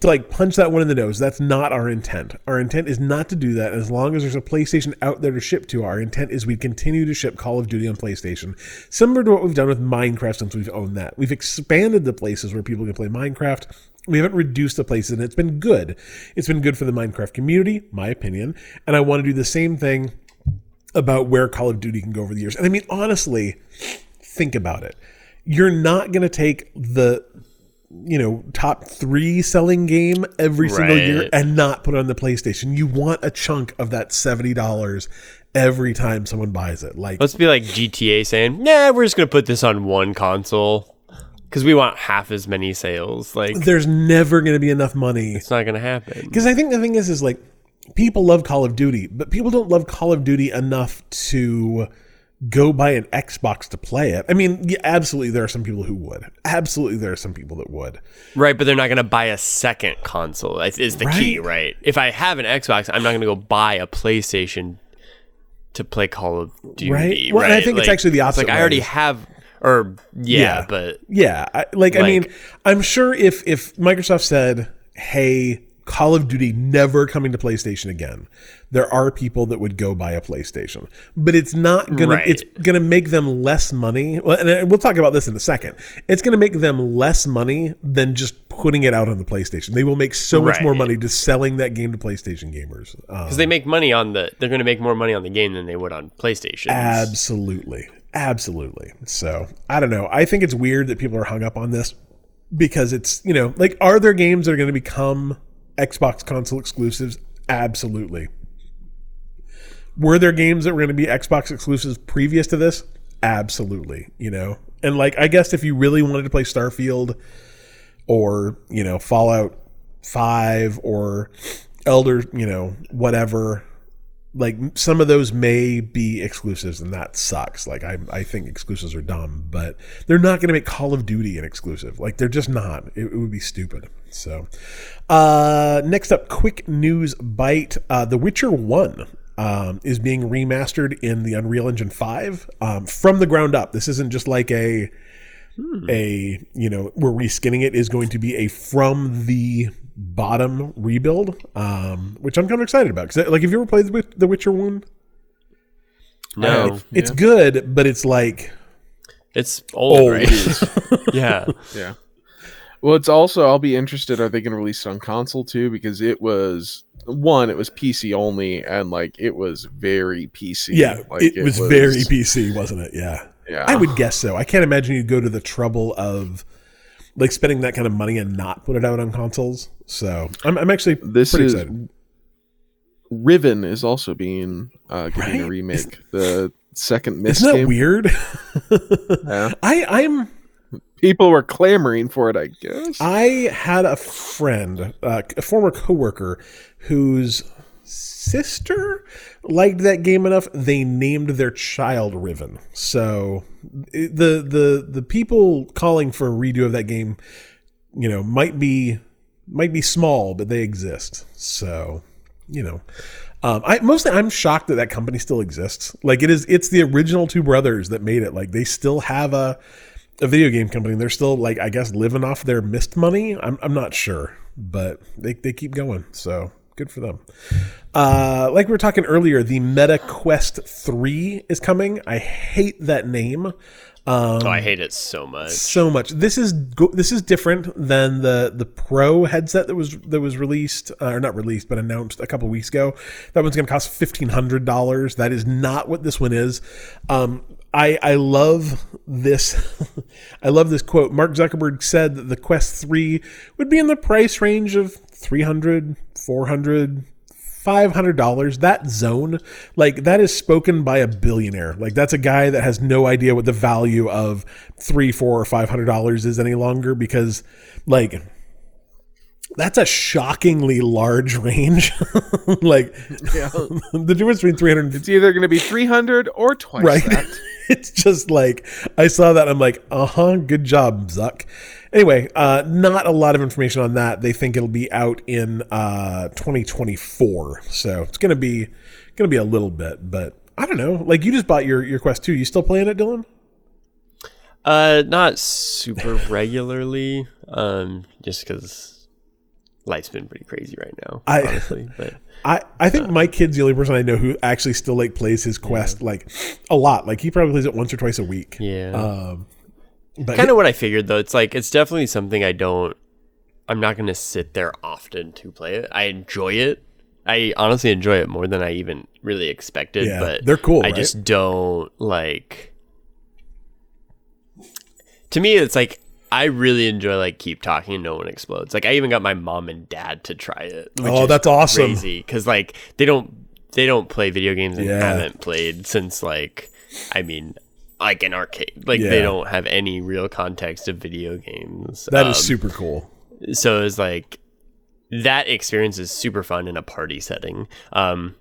to like punch that one in the nose, that's not our intent. Our intent is not to do that. As long as there's a PlayStation out there to ship to, our intent is we continue to ship Call of Duty on PlayStation, similar to what we've done with Minecraft since we've owned that. We've expanded the places where people can play Minecraft. We haven't reduced the places, and it's been good. It's been good for the Minecraft community, my opinion. And I want to do the same thing about where Call of Duty can go over the years. And I mean, honestly, think about it. You're not going to take the you know top three selling game every single year and not put it on the PlayStation. You want a chunk of that seventy dollars every time someone buys it. Like Let's be like GTA saying, "Nah, we're just gonna put this on one console because we want half as many sales." Like there's never going to be enough money it's not gonna happen. Because I think the thing is, is like people love Call of Duty, but people don't love Call of Duty enough to go buy an Xbox to play it. I mean, yeah, absolutely, there are some people who would. Absolutely, there are some people that would. Right, but they're not gonna buy a second console. Is is the key, Right. right? If I have an Xbox, I'm not gonna go buy a PlayStation to play Call of Duty. Right. Well, and I right? think it's actually the opposite Like I already have, or yeah, Yeah. but Yeah, I, like, I mean, I'm sure if if Microsoft said, "Hey, Call of Duty never coming to PlayStation again," there are people that would go buy a PlayStation, but it's not gonna. Right. It's gonna make them less money. Well, and uh, we'll talk about this in a second. It's gonna make them less money than just putting it out on the PlayStation. They will make so much more money just selling that game to PlayStation gamers. Um, because they make money on the, they're gonna make more money on the game than they would on PlayStation. Absolutely. Absolutely. So I don't know. I think it's weird that people are hung up on this because it's, you know, like, are there games that are going to become Xbox console exclusives? Absolutely. Were there games that were going to be Xbox exclusives previous to this? Absolutely. You know, and like, I guess if you really wanted to play Starfield or, you know, Fallout 5 or Elder, you know, whatever, like some of those may be exclusives and that sucks. Like i, I think exclusives are dumb but they're not going to make call of duty an exclusive. Like they're just not. It, it would be stupid. So uh next up quick news bite uh the witcher 1 um, is being remastered in the unreal engine 5 um, from the ground up. This isn't just like a a you know we're reskinning it is going to be a from the bottom rebuild um which i'm kind of excited about because like have you ever played the, the witcher one no, it's good but it's like it's old, Old. right? (laughs) (laughs) yeah, Yeah. Well, it's also I'll be interested. Are they going to release it on console too? Because it was one, it was PC only, and like it was very PC. yeah like, it, was, very pc wasn't it yeah Yeah, i would guess so i can't imagine you'd go to the trouble of like spending that kind of money and not put it out on consoles so i'm, I'm actually This is excited Riven is also being uh, getting a Right? remake. the second Myst isn't that game. weird (laughs) Yeah. i i'm People were clamoring for it. I guess. I had a friend, uh, a former coworker, whose sister liked that game enough they named their child Riven. So the the the people calling for a redo of that game, you know, might be might be small, but they exist. So you know. Um, I mostly I'm shocked that that company still exists. Like it is, it's the original two brothers that made it. Like they still have a a video game company. They're still like I guess living off their Myst money. I'm I'm not sure, but they they keep going. So good for them. Uh, like we were talking earlier, the Meta Quest Three is coming. I hate that name oh, I hate it so much. so much. This is go- this is different than the the Pro headset that was that was released uh, or not released but announced a couple weeks ago. That one's going to cost fifteen hundred dollars. That is not what this one is. Um, I I love this. (laughs) I love this quote. Mark Zuckerberg said that the Quest Three would be in the price range of 300 400 five hundred dollars that zone like that is spoken by a billionaire like that's a guy that has no idea what the value of three four or five hundred dollars is any longer because like That's a shockingly large (laughs) range. like Yeah. (laughs) the difference between 300 It's either going to be 300 or twice right that. (laughs) (laughs) it's just like i saw that i'm like uh-huh good job zuck anyway uh not a lot of information on that they think it'll be out in uh 2024 so it's gonna be gonna be a little bit but i don't know like you just bought your your quest 2 you still playing it dylan Uh, not super (laughs) regularly. Um, just because life's been pretty crazy right now. I- honestly, but I, I think my kid's the only person I know who actually still like plays his quest like a lot. Like he probably plays it once or twice a week. yeah, Um, but kind of what I figured though. It's like it's definitely something I don't. I'm not gonna sit there often to play it. I enjoy it. I honestly enjoy it more than I even really expected. Yeah, but they're cool, I right? just don't like. To me, it's like I really enjoy like keep talking and no one explodes. Like I even got my mom and dad to try it. Oh, that's awesome. Crazy because like they don't they don't play video games and Yeah. haven't played since like I mean like an arcade. Like Yeah. they don't have any real context of video games. that is Um, super cool. so it's like that experience is super fun in a party setting. Um,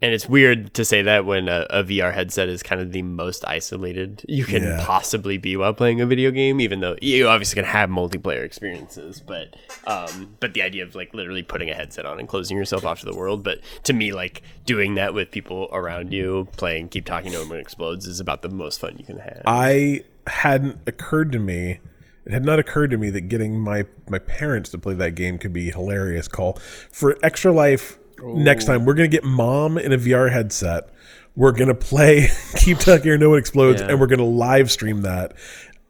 and it's weird to say that when a, a VR headset is kind of the most isolated you can Yeah. possibly be while playing a video game, even though you obviously can have multiplayer experiences. But um, but the idea of like literally putting a headset on and closing yourself off to the world. But to me, like doing that with people around you, playing Keep Talking to them when it Explodes is about the most fun you can have. I hadn't occurred to me. It had not occurred to me that getting my my parents to play that game could be hilarious. Call for extra life next time. We're gonna get mom in a VR headset. We're gonna play (laughs) Keep Talking or No One Explodes, Yeah. and we're gonna live stream that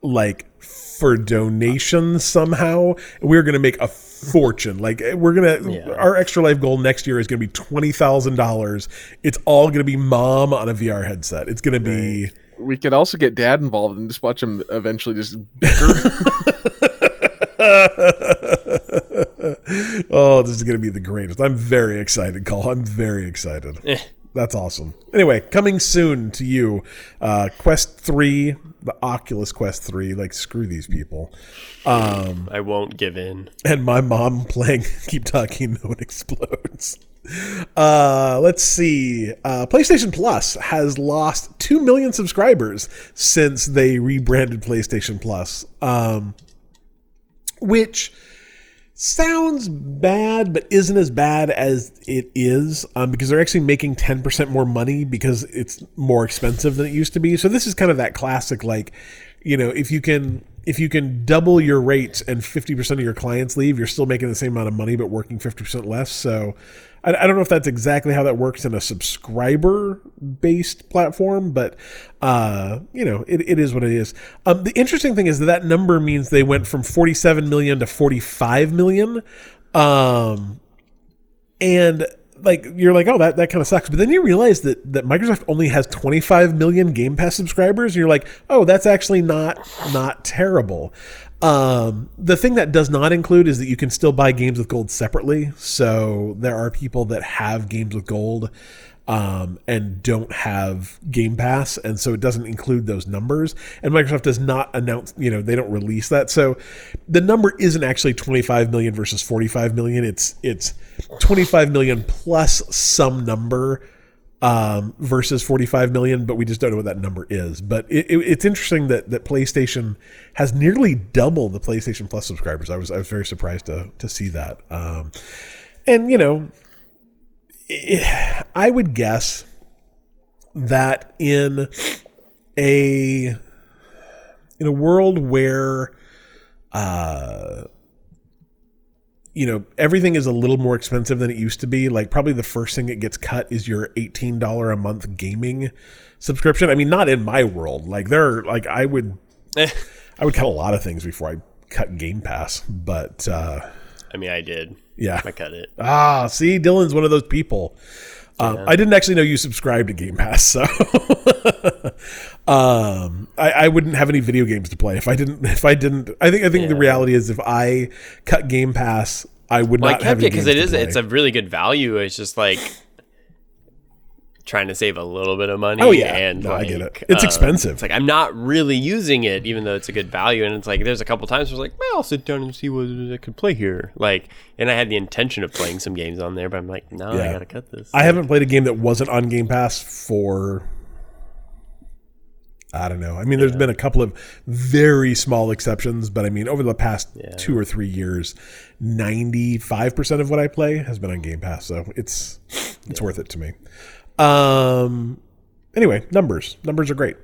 like for donations somehow. We're gonna make a fortune. Like eh, we're gonna Yeah. our extra life goal next year is gonna be twenty thousand dollars. It's all gonna be mom on a VR headset. It's gonna be. We could also get dad involved and just watch him eventually just bicker. (laughs) (laughs) oh, this is going to be the greatest. I'm very excited, Cole. I'm very excited. That's awesome. Anyway, coming soon to you, uh, Quest 3, the Oculus Quest 3. Like, screw these people. Um, I won't give in. and my mom playing (laughs) Keep Talking, No One Explodes. Uh, let's see. Uh, PlayStation Plus has lost 2 million subscribers since they rebranded PlayStation Plus. Um, which sounds bad, but isn't as bad as it is um, because they're actually making 10% more money because it's more expensive than it used to be. So this is kind of that classic, like, you know, if you can if you can double your rates and 50% of your clients leave, you're still making the same amount of money but working 50% less. So I, I don't know if that's exactly how that works in a subscriber based platform, but uh, you know, it, it is what it is. Um, the interesting thing is that that number means they went from 47 million to 45 million. Um, and like you're like, oh, that, that kind of sucks. But then you realize that that Microsoft only has 25 million Game Pass subscribers, and you're like, oh, that's actually not not terrible. Um, the thing that does not include is that you can still buy games with gold separately. So there are people that have games with gold um, and don't have Game Pass, and so it doesn't include those numbers. And Microsoft does not announce, you know, they don't release that. So the number isn't actually 25 million versus 45 million. It's it's 25 million plus some number um, versus 45 million, but we just don't know what that number is. But it, it, it's interesting that that PlayStation has nearly double the PlayStation Plus subscribers. I was I was very surprised to to see that. Um, and you know, it, (sighs) I would guess that in a in a world where uh you know everything is a little more expensive than it used to be like probably the first thing that gets cut is your $18 a month gaming subscription. I mean not in my world. Like there are like i would i would cut a lot of things before i cut game pass but uh I mean, I did. yeah I cut it. Ah, see, Dylan's one of those people. Um, I didn't actually know you subscribed to Game Pass, so (laughs) um, I, I wouldn't have any video games to play if I didn't. If I didn't, I think I think the reality is if I cut Game Pass, I would Well, not have kept it because it is. play. It's a really good value. It's just like trying to save a little bit of money. Oh, yeah. and No, I get it. It's um, expensive. It's like I'm not really using it, even though it's a good value. And it's like there's a couple times where was like, well, I'll sit down and see what I could play here. Like, and I had the intention of playing some games on there, but I'm like, no, I gotta cut this. I haven't played a game that wasn't on Game Pass for I don't know. I mean, there's been a couple of very small exceptions, but I mean, over the past two or three years, 95% of what I play has been on Game Pass, so it's it's worth it to me. Um anyway, numbers. Numbers are great.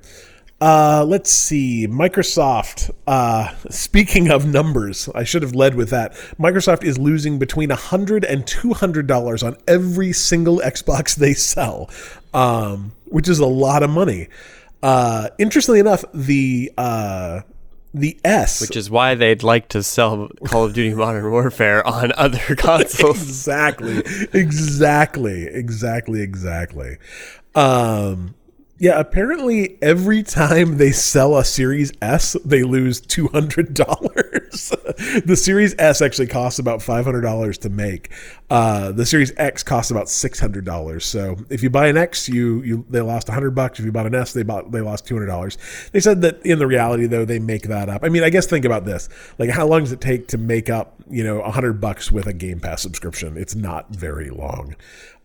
Uh, let's see. Microsoft. Uh, (laughs) speaking of numbers, I should have led with that. Microsoft is losing between $100 and $200 on every single Xbox they sell, um, which is a lot of money. Uh, interestingly enough, the uh, the S, which is why they'd like to sell Call of Duty Modern Warfare on (laughs) other (laughs) consoles. exactly, exactly, exactly, exactly. Um, yeah, apparently every time they sell a Series S, they lose two hundred dollars. (laughs) the Series S actually costs about five hundred dollars to make. Uh, the Series X costs about six hundred dollars. So if you buy an X, you you they lost hundred bucks. If you bought an S, they bought they lost two hundred dollars. They said that in the reality though, they make that up. I mean, I guess think about this: like how long does it take to make up you know hundred bucks with a Game Pass subscription? It's not very long.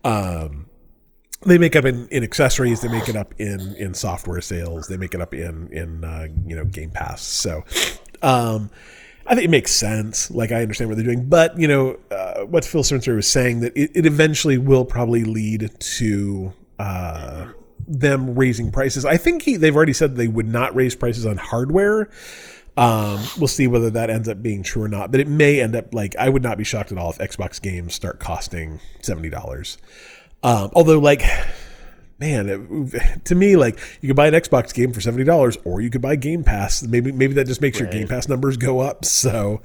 Um, they make up in, in accessories they make it up in in software sales they make it up in in uh, you know game pass so um I think it makes sense. Like I understand what they're doing, but you know uh, what Phil Spencer was saying that it, it eventually will probably lead to uh, them raising prices. I think he, they've already said they would not raise prices on hardware. Um, we'll see whether that ends up being true or not. But it may end up like I would not be shocked at all if Xbox games start costing seventy dollars. Um, although, like, man, it, to me, like, you could buy an Xbox game for seventy dollars, or you could buy Game Pass. Maybe, maybe that just makes your Game Pass numbers go up. So,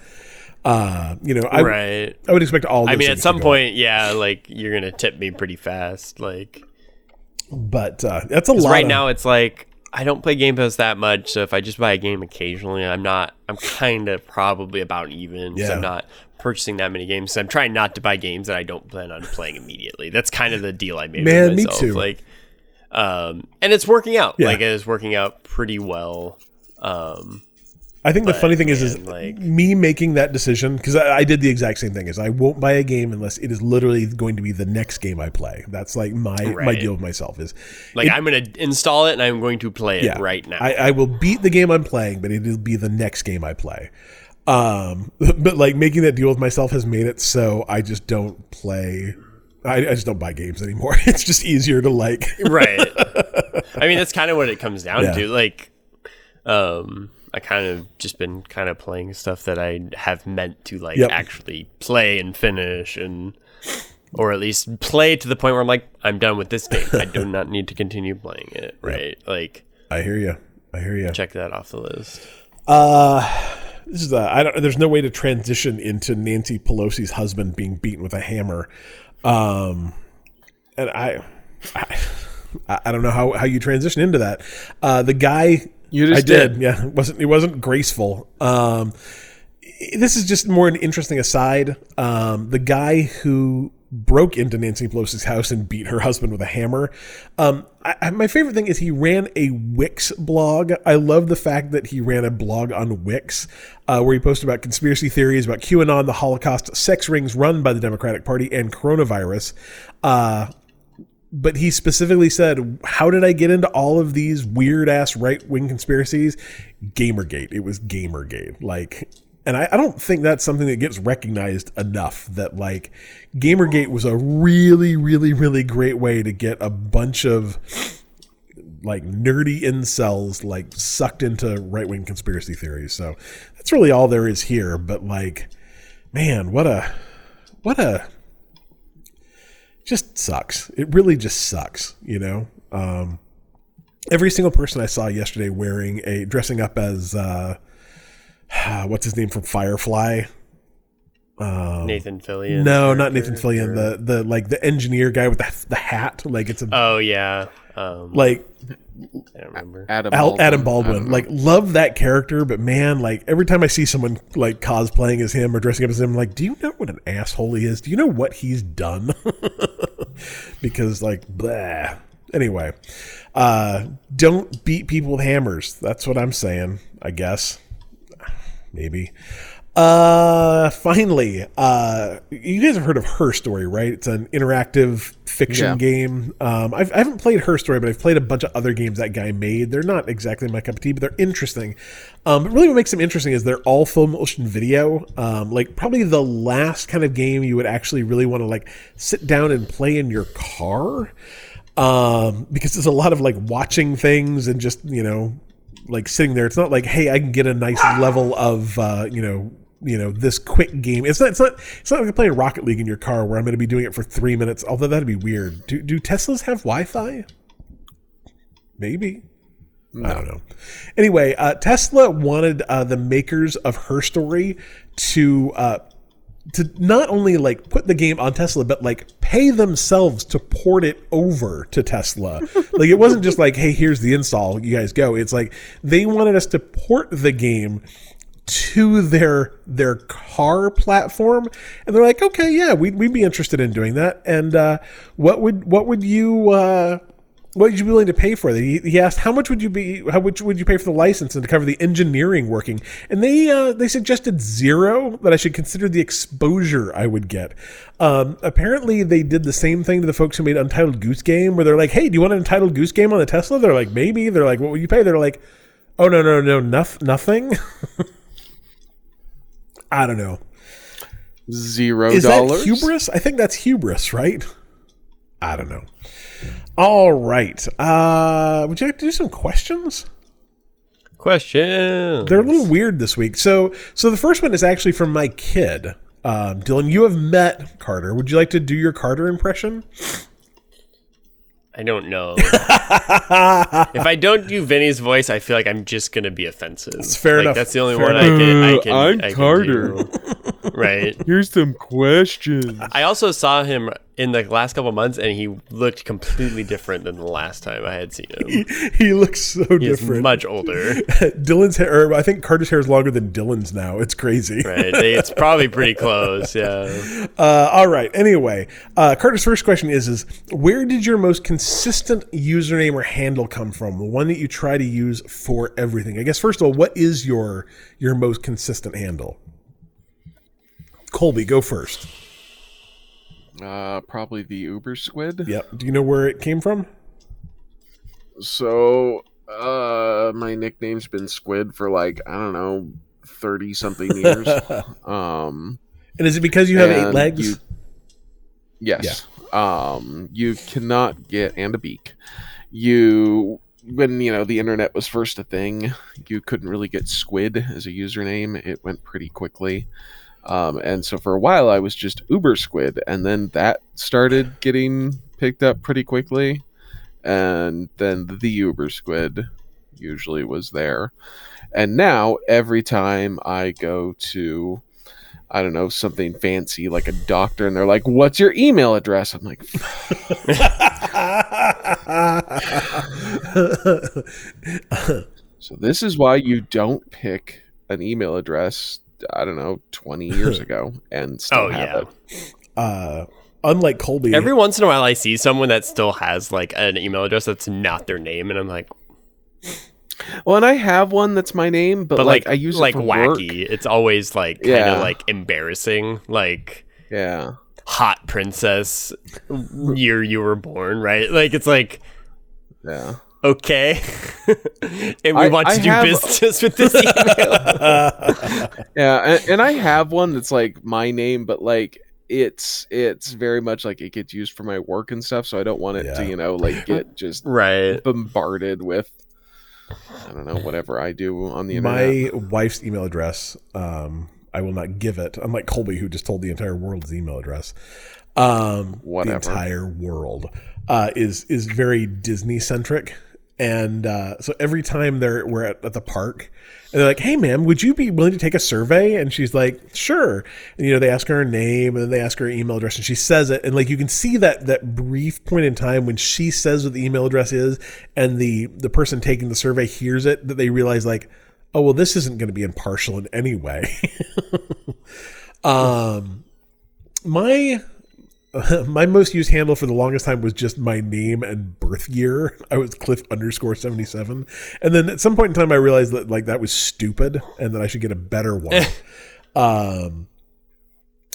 uh, you know, I, right. I would expect all. I mean, at some go up. point, yeah, like you're gonna tip me pretty fast. Like but uh, that's a lot. right of- now, it's like I don't play Game Pass that much, so if I just buy a game occasionally, I'm not. I'm kind of probably about even. Yeah. I'm not purchasing that many games. So I'm trying not to buy games that I don't plan on playing immediately. That's kind of the deal I made. Man, with me too. Like, um, and it's working out. Yeah. Like it is working out pretty well. Um, I think the funny thing is, is like- me making that decision because I, I did the exact same thing. Is I won't buy a game unless it is literally going to be the next game I play. That's like my my deal with myself is like It- I'm gonna install it and I'm going to play it yeah right now. I, I will beat the game I'm playing, but it'll be the next game I play. Um, (laughs) but like making that deal with myself has made it so I just don't play. I, I just don't buy games anymore. (laughs) It's just easier to like. right (laughs) i mean that's kind of what it comes down Yeah. to like um i kind of just been kind of playing stuff that i have meant to like Yep. actually play and finish and or at least play to the point where i'm like i'm done with this game i do (laughs) not need to continue playing it right like I hear you. I hear you. check that off the list Uh, this is I don't. There's no way to transition into Nancy Pelosi's husband being beaten with a hammer, um, and I, I, (laughs) I don't know how, how you transition into that. Uh, the guy You just I did, did. yeah. It wasn't it wasn't graceful. Um, this is just more an interesting aside. Um, the guy who broke into Nancy Pelosi's house and beat her husband with a hammer. Um, I, I- my favorite thing is he ran a Wix blog. I love the fact that he ran a blog on Wix uh, where he posted about conspiracy theories about QAnon, the Holocaust, sex rings run by the Democratic Party, and coronavirus. Uh, but he specifically said, How did I get into all of these weird ass right wing conspiracies? Gamergate. It was Gamergate. Like, and I, I don't think that's something that gets recognized enough that, like, Gamergate was a really, really, really great way to get a bunch of like nerdy incels like sucked into right wing conspiracy theories. So that's really all there is here. But like, man, what a what a just sucks. It really just sucks, you know. Um, every single person I saw yesterday wearing a dressing up as uh, (sighs) what's his name from Firefly. nathan fillion No, not Nathan Fillion. or- The the like the engineer guy with the the hat. Like it's a oh yeah um like i don't remember Adam Baldwin. Adam Baldwin. Like love that character, but man, like every time I see someone like cosplaying as him or dressing up as him, I'm like, do you know what an asshole he is? Do you know what he's done? (laughs) because like, blah. Anyway, uh, don't beat people with hammers. That's what I'm saying. I guess. Maybe. Uh, finally, uh, you guys have heard of Her Story, right? It's an interactive fiction Yeah. game. Um, I've, I haven't played Her Story, but I've played a bunch of other games that guy made. They're not exactly my cup of tea, but they're interesting. Um, but really, what makes them interesting is they're all full motion video. Um, like probably the last kind of game you would actually really want to like sit down and play in your car, um, because there's a lot of like watching things and just you know like sitting there. It's not like, hey, I can get a nice level of uh, you know, you know, this quick game. It's not. It's not. It's not like playing Rocket League in your car where I'm going to be doing it for three minutes. Although that'd be weird. Do do Teslas have Wi-Fi? Maybe. I don't know. Anyway, uh, Tesla wanted uh, the makers of Her Story to uh, to not only like put the game on Tesla, but like pay themselves to port it over to Tesla. (laughs) like it wasn't just like, hey, here's the install, you guys go. It's like they wanted us to port the game to their their car platform, and they're like, okay, yeah, we'd, we'd be interested in doing that. And uh, what would what would you uh, what would you be willing to pay for that? He, he asked, how much would you be, how much would you pay for the license and to cover the engineering working? And they, uh, they suggested zero, that I should consider the exposure I would get. Um, apparently they did the same thing to the folks who made Untitled Goose Game, where they're like, hey, do you want an Untitled Goose Game on the Tesla? They're like, maybe. They're like, what would you pay? They're like, oh, no, no, no, noth- nothing. (laughs) I don't know. Zero Is dollars. that hubris? I think that's hubris, right? I don't know. All right. Uh, would you like to do some questions? Questions. They're a little weird this week. So, so the first one is actually from my kid, um, Dylan. You have met Carter. Would you like to do your Carter impression? I don't know. (laughs) if I don't do Vinny's voice, I feel like I'm just gonna be offensive. fair like, enough. That's the only Fair one I can. I can. I'm I can Carter. Right. (laughs) Here's some questions. I also saw him in the last couple months, and he looked completely different than the last time I had seen him. he looks so He's different. much older. (laughs) Dylan's hair, or I think Carter's hair is longer than Dylan's now. It's crazy. Right. It's probably pretty close. Yeah. (laughs) Uh, all right. Anyway, uh, Carter's first question is: Is where did your most consistent username or handle come from? The one that you try to use for everything. I guess first of all, what is your your most consistent handle? Colby, go first. Uh, probably the Uber Squid. Yep. Do you know where it came from? So, uh, my nickname's been Squid for like I don't know, thirty something (laughs) years. um, And is it because you have eight legs? you- yes. Um, you cannot get and a beak. You when you know the internet was first a thing, you couldn't really get Squid as a username. It went pretty quickly. Um, and so for a while I was just Uber Squid, and then that started getting picked up pretty quickly, and then the Uber Squid usually was there, and now every time I go to I don't know, something fancy like a doctor, and they're like, What's your email address? I'm like, (laughs) So this is why you don't pick an email address, I don't know, 20 years (laughs) ago and still Oh have yeah. it. uh, unlike Colby, Every once in a while, I see someone that still has like an email address that's not their name, and I'm like, Well, and I have one that's my name, but, but like, like, I use like it for work. wacky. It's always like kind of Yeah. like embarrassing, like Yeah. hot princess year you were born, right? Like it's like Yeah. Okay, (laughs) and we I- want to I do have- business (laughs) with this email. (laughs) Yeah, and, and I have one that's like my name, but like it's it's very much like it gets used for my work and stuff, so I don't want it Yeah. to, you know, like get just right. bombarded with I don't know, whatever I do on the internet. my wife's email address. Um, I will not give it. Unlike Colby, who just told the entire world's email address. Um, Whatever. The entire world uh, is is very Disney centric, and uh, so every time they're we're at, at the park, and they're like, "Hey, ma'am, would you be willing to take a survey?" And she's like, "Sure." And you know, they ask her name, and then they ask her email address, and she says it, and like you can see that that brief point in time when she says what the email address is, and the the person taking the survey hears it, that they realize like, "Oh, well, this isn't going to be impartial in any way." (laughs) um, my (laughs) my most used handle for the longest time was just my name and birth year. I was Cliff underscore seventy seven, and then at some point in time, I realized that like that was stupid, and that I should get a better one. um,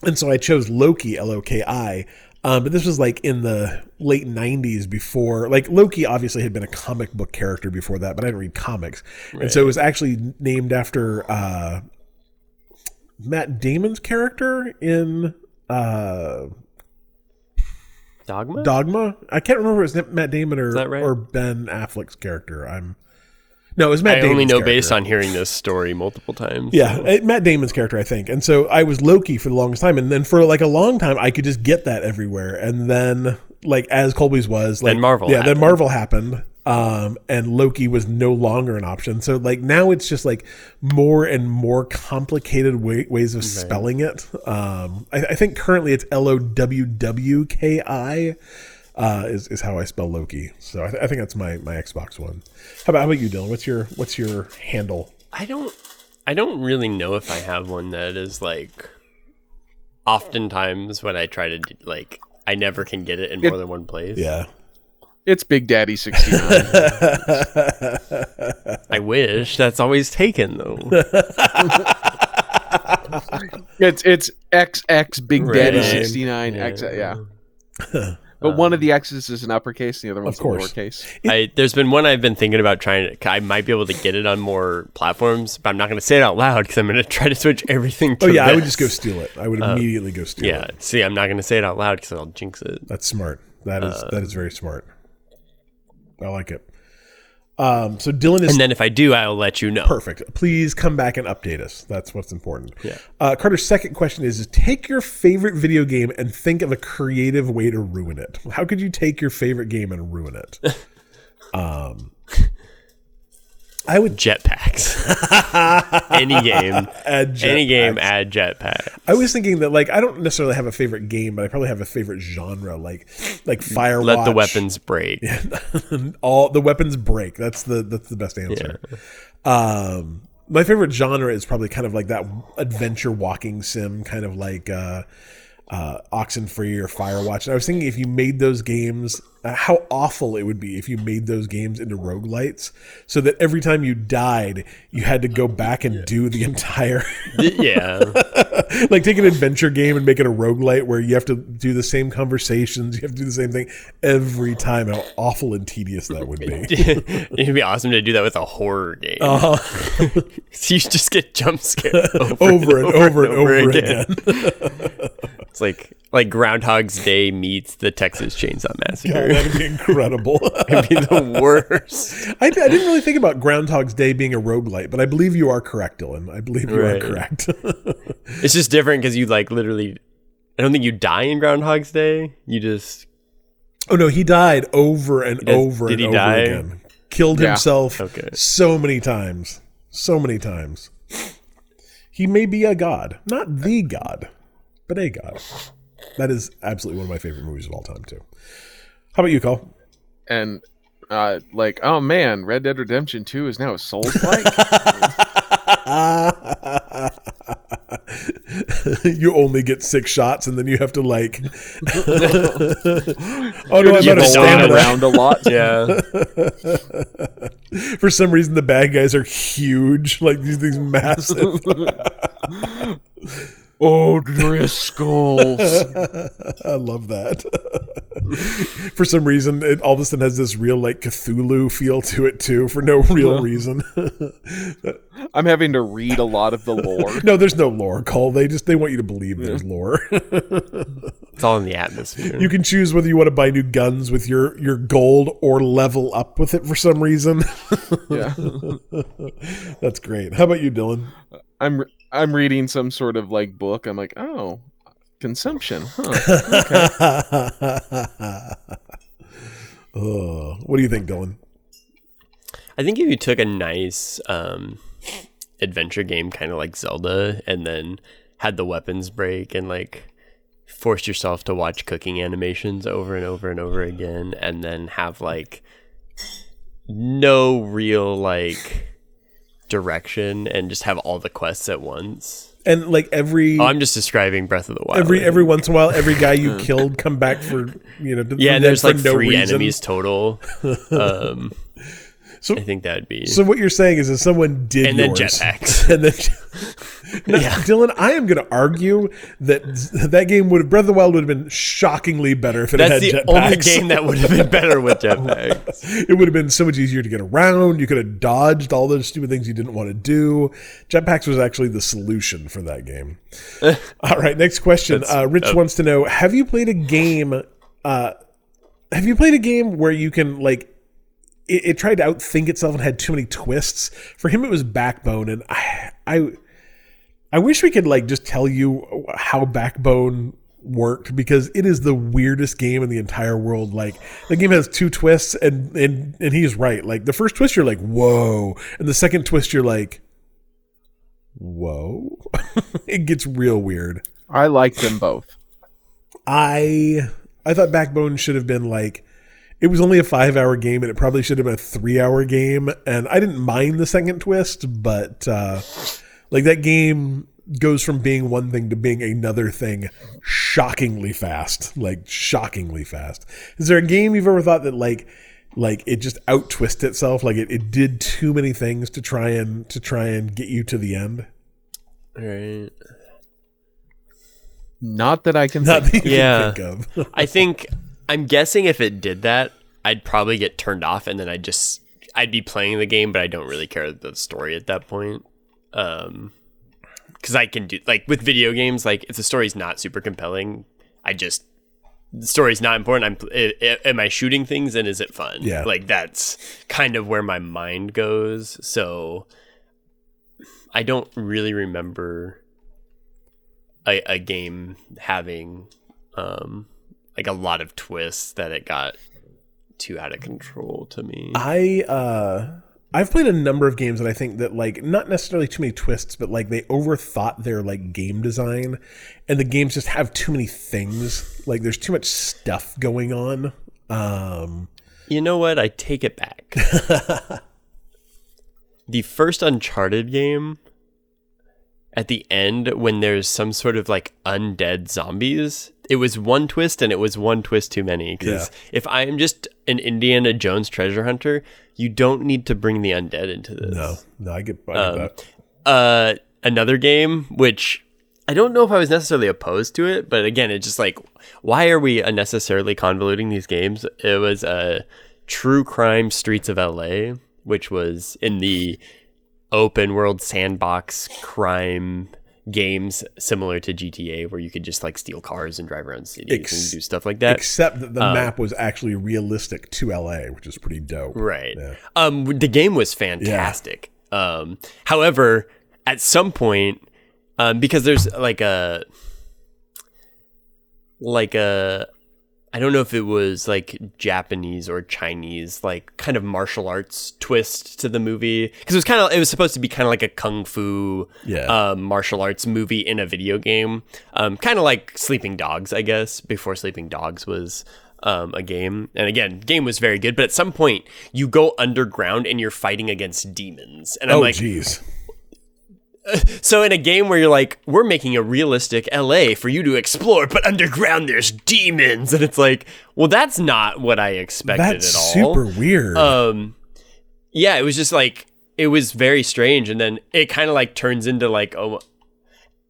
and so I chose Loki, L O K I. Um, but this was like in the late '90s, before like Loki obviously had been a comic book character before that, but I didn't read comics, and so it was actually named after uh, Matt Damon's character in uh, Dogma. Dogma. I can't remember if it was Matt Damon or right? or Ben Affleck's character. I'm no, it was Matt. I Damon's only know character. based on hearing this story multiple times. Yeah, uh, Matt Damon's character, I think. And so I was Loki for the longest time, and then for like a long time, I could just get that everywhere. And then, like as Colby's was, like Then Marvel yeah, then. Marvel happened, um, and Loki was no longer an option. So like now it's just like more and more complicated way, ways of spelling it. Um, I, I think currently it's L O W W K I. Uh, is, is how I spell Loki. So I, th- I think that's my, my Xbox one. How about how about you, Dylan? What's your what's your handle? I don't I don't really know if I have one that is like oftentimes when I try to do, like I never can get it in more than one place. Yeah, It's Big Daddy 69. (laughs) I wish that's always taken though. (laughs) it's it's XX Big Daddy Right. 69 X yeah. (laughs) But one of um, the X's is an uppercase, and the other one's Of course. a lowercase. I there's been one I've been thinking about trying to I might be able to get it on more platforms, but I'm not going to say it out loud cuz I'm going to try to switch everything oh, to Oh yeah, I would this. just go steal it. I would uh, immediately go steal it. Yeah, see, I'm not going to say it out loud cuz I'll jinx it. That's smart. That is uh, that is very smart. I like it. Um, so Dylan is And then if I do, I'll let you know. perfect. Please come back and update us. That's what's important. Yeah. Uh, Carter's second question is, is take your favorite video game and think of a creative way to ruin it. How could you take your favorite game and ruin it? (laughs) um, I would Jetpacks. (laughs) any game, add any game, jetpacks. add jetpack. I was thinking that like I don't necessarily have a favorite game, but I probably have a favorite genre, like like Firewatch. Let the weapons break. (laughs) all the weapons break. That's the that's the best answer. Um, my favorite genre is probably kind of like that adventure walking sim, kind of like uh, uh, Oxenfree or Firewatch. And I was thinking if you made those games, uh, how awful it would be if you made those games into roguelites, so that every time you died, you had to go back and do the entire. yeah. (laughs) like take an adventure game and make it a roguelite where you have to do the same conversations, you have to do the same thing every time. How awful and tedious that would be. (laughs) It'd be awesome to do that with a horror game. Uh-huh. so (laughs) you just get jump scared over, over and over and over again. It's like like Groundhog's Day meets the Texas Chainsaw Massacre. that'd be incredible. (laughs) It'd be the (laughs) worst. I, I didn't really think about Groundhog's Day being a roguelite, but I believe you are correct, Dylan. I believe you Right. are correct. (laughs) It's just different because you like literally. I don't think you die in Groundhog's Day. You just oh no, he died over and does- over did and he over die? again. Killed Yeah. himself Okay. so many times. So many times. He may be a god. Not the god, but a god. That is absolutely one of my favorite movies of all time, too. How about you, Cole? And uh, like, oh man, Red Dead Redemption 2 is now a Souls like. (laughs) you only get six shots and then you have to like (laughs) oh no i'm You're out of stamina around a lot. yeah. (laughs) for some reason the bad guys are huge like these these massive Oh, Driscolls. (laughs) i love that. (laughs) For some reason it all of a sudden has this real like cthulhu feel to it too for no real reason. (laughs) I'm having to read a lot of the lore. no there's no lore call they just they want you to believe there's lore. It's all in the atmosphere. you can choose whether you want to buy new guns with your your gold or level up with it for some reason. Yeah. that's great. How about you dylan I'm I'm reading some sort of like book. I'm like, oh, consumption. Huh. (laughs) oh, what do you think dylan I think if you took a nice um, adventure game, kind of like Zelda, and then had the weapons break and like forced yourself to watch cooking animations over and over and over again, and then have like no real like direction and just have all the quests at once. and like every Oh, I'm just describing Breath of the Wild. every every once in a while, every guy you killed come back for you know. yeah, and there's like no three reason. enemies total. (laughs) Um, So- I think that'd be. So what you're saying is that someone did and then yours. jetpacks. (laughs) and then (laughs) Now, Yeah. Dylan, I am going to argue that that game would have Breath of the Wild would have been shockingly better if it That's had the jetpacks. only game that would have been better with jetpacks. (laughs) it would have been so much easier to get around. You could have dodged all those stupid things you didn't want to do. Jetpacks was actually the solution for that game. all right, next question. Uh, Rich wants to know: Have you played a game? Uh, have you played a game where you can like? It, it tried to outthink itself and had too many twists. For him, it was Backbone, and I, I, I wish we could like just tell you how Backbone worked because it is the weirdest game in the entire world. Like the game has two twists, and and and he's right. Like the first twist, you're like whoa, and the second twist, you're like whoa. (laughs) it gets real weird. I like them both. I I thought Backbone should have been like it was only a five hour game and it probably should have been a three hour game. And I didn't mind the second twist, but uh like that game goes from being one thing to being another thing shockingly fast. Like shockingly fast. Is there a game you've ever thought that like like it just out twisted itself? Like it, it did too many things to try and to try and get you to the end? Right. Not that I can Not think. that you Yeah. can think of. (laughs) I think I'm guessing if it did that, I'd probably get turned off, and then I'd just I'd be playing the game, but I don't really care the story at that point. Um, because I can do like with video games, like if the story's not super compelling, I just the story's not important. I'm i i am I shooting things and is it fun? Yeah. like that's kind of where my mind goes. So I don't really remember a, a game having um like a lot of twists that it got too out of control to me. I uh I've played a number of games that I think that like not necessarily too many twists, but like they overthought their like game design and the games just have too many things. Like there's too much stuff going on. Um You know what? I take it back. (laughs) the first Uncharted game, at the end, when there's some sort of like undead zombies, it was one twist and it was one twist too many. Because Yeah. if I am just an Indiana Jones treasure hunter, you don't need to bring the undead into this. no, no, I get, I get Um, that. uh another game which I don't know if I was necessarily opposed to it, but again, it's just like why are we unnecessarily convoluting these games? It was a uh, True Crime Streets of LA, which was in the open world sandbox crime games similar to GTA where you could just like steal cars and drive around cities Ex- and do stuff like that. Except that the uh, map was actually realistic to LA, which is pretty dope. Right. Yeah. Um, the game was fantastic. Um, however, at some point, um, because there's like a, like a, I don't know if it was like Japanese or Chinese, like kind of martial arts twist to the movie because it was kind of it was supposed to be kind of like a kung fu Yeah. um, martial arts movie in a video game, um, kind of like Sleeping Dogs, I guess, before Sleeping Dogs was um, a game. And again, game was very good, but at some point you go underground and you're fighting against demons, and I'm oh like, jeez. (laughs) so in a game where you're like, we're making a realistic LA for you to explore, but underground there's demons, and it's like, well, that's not what I expected That's at all. super weird. Um, yeah, it was just like it was very strange, and then it kind of like turns into like oh,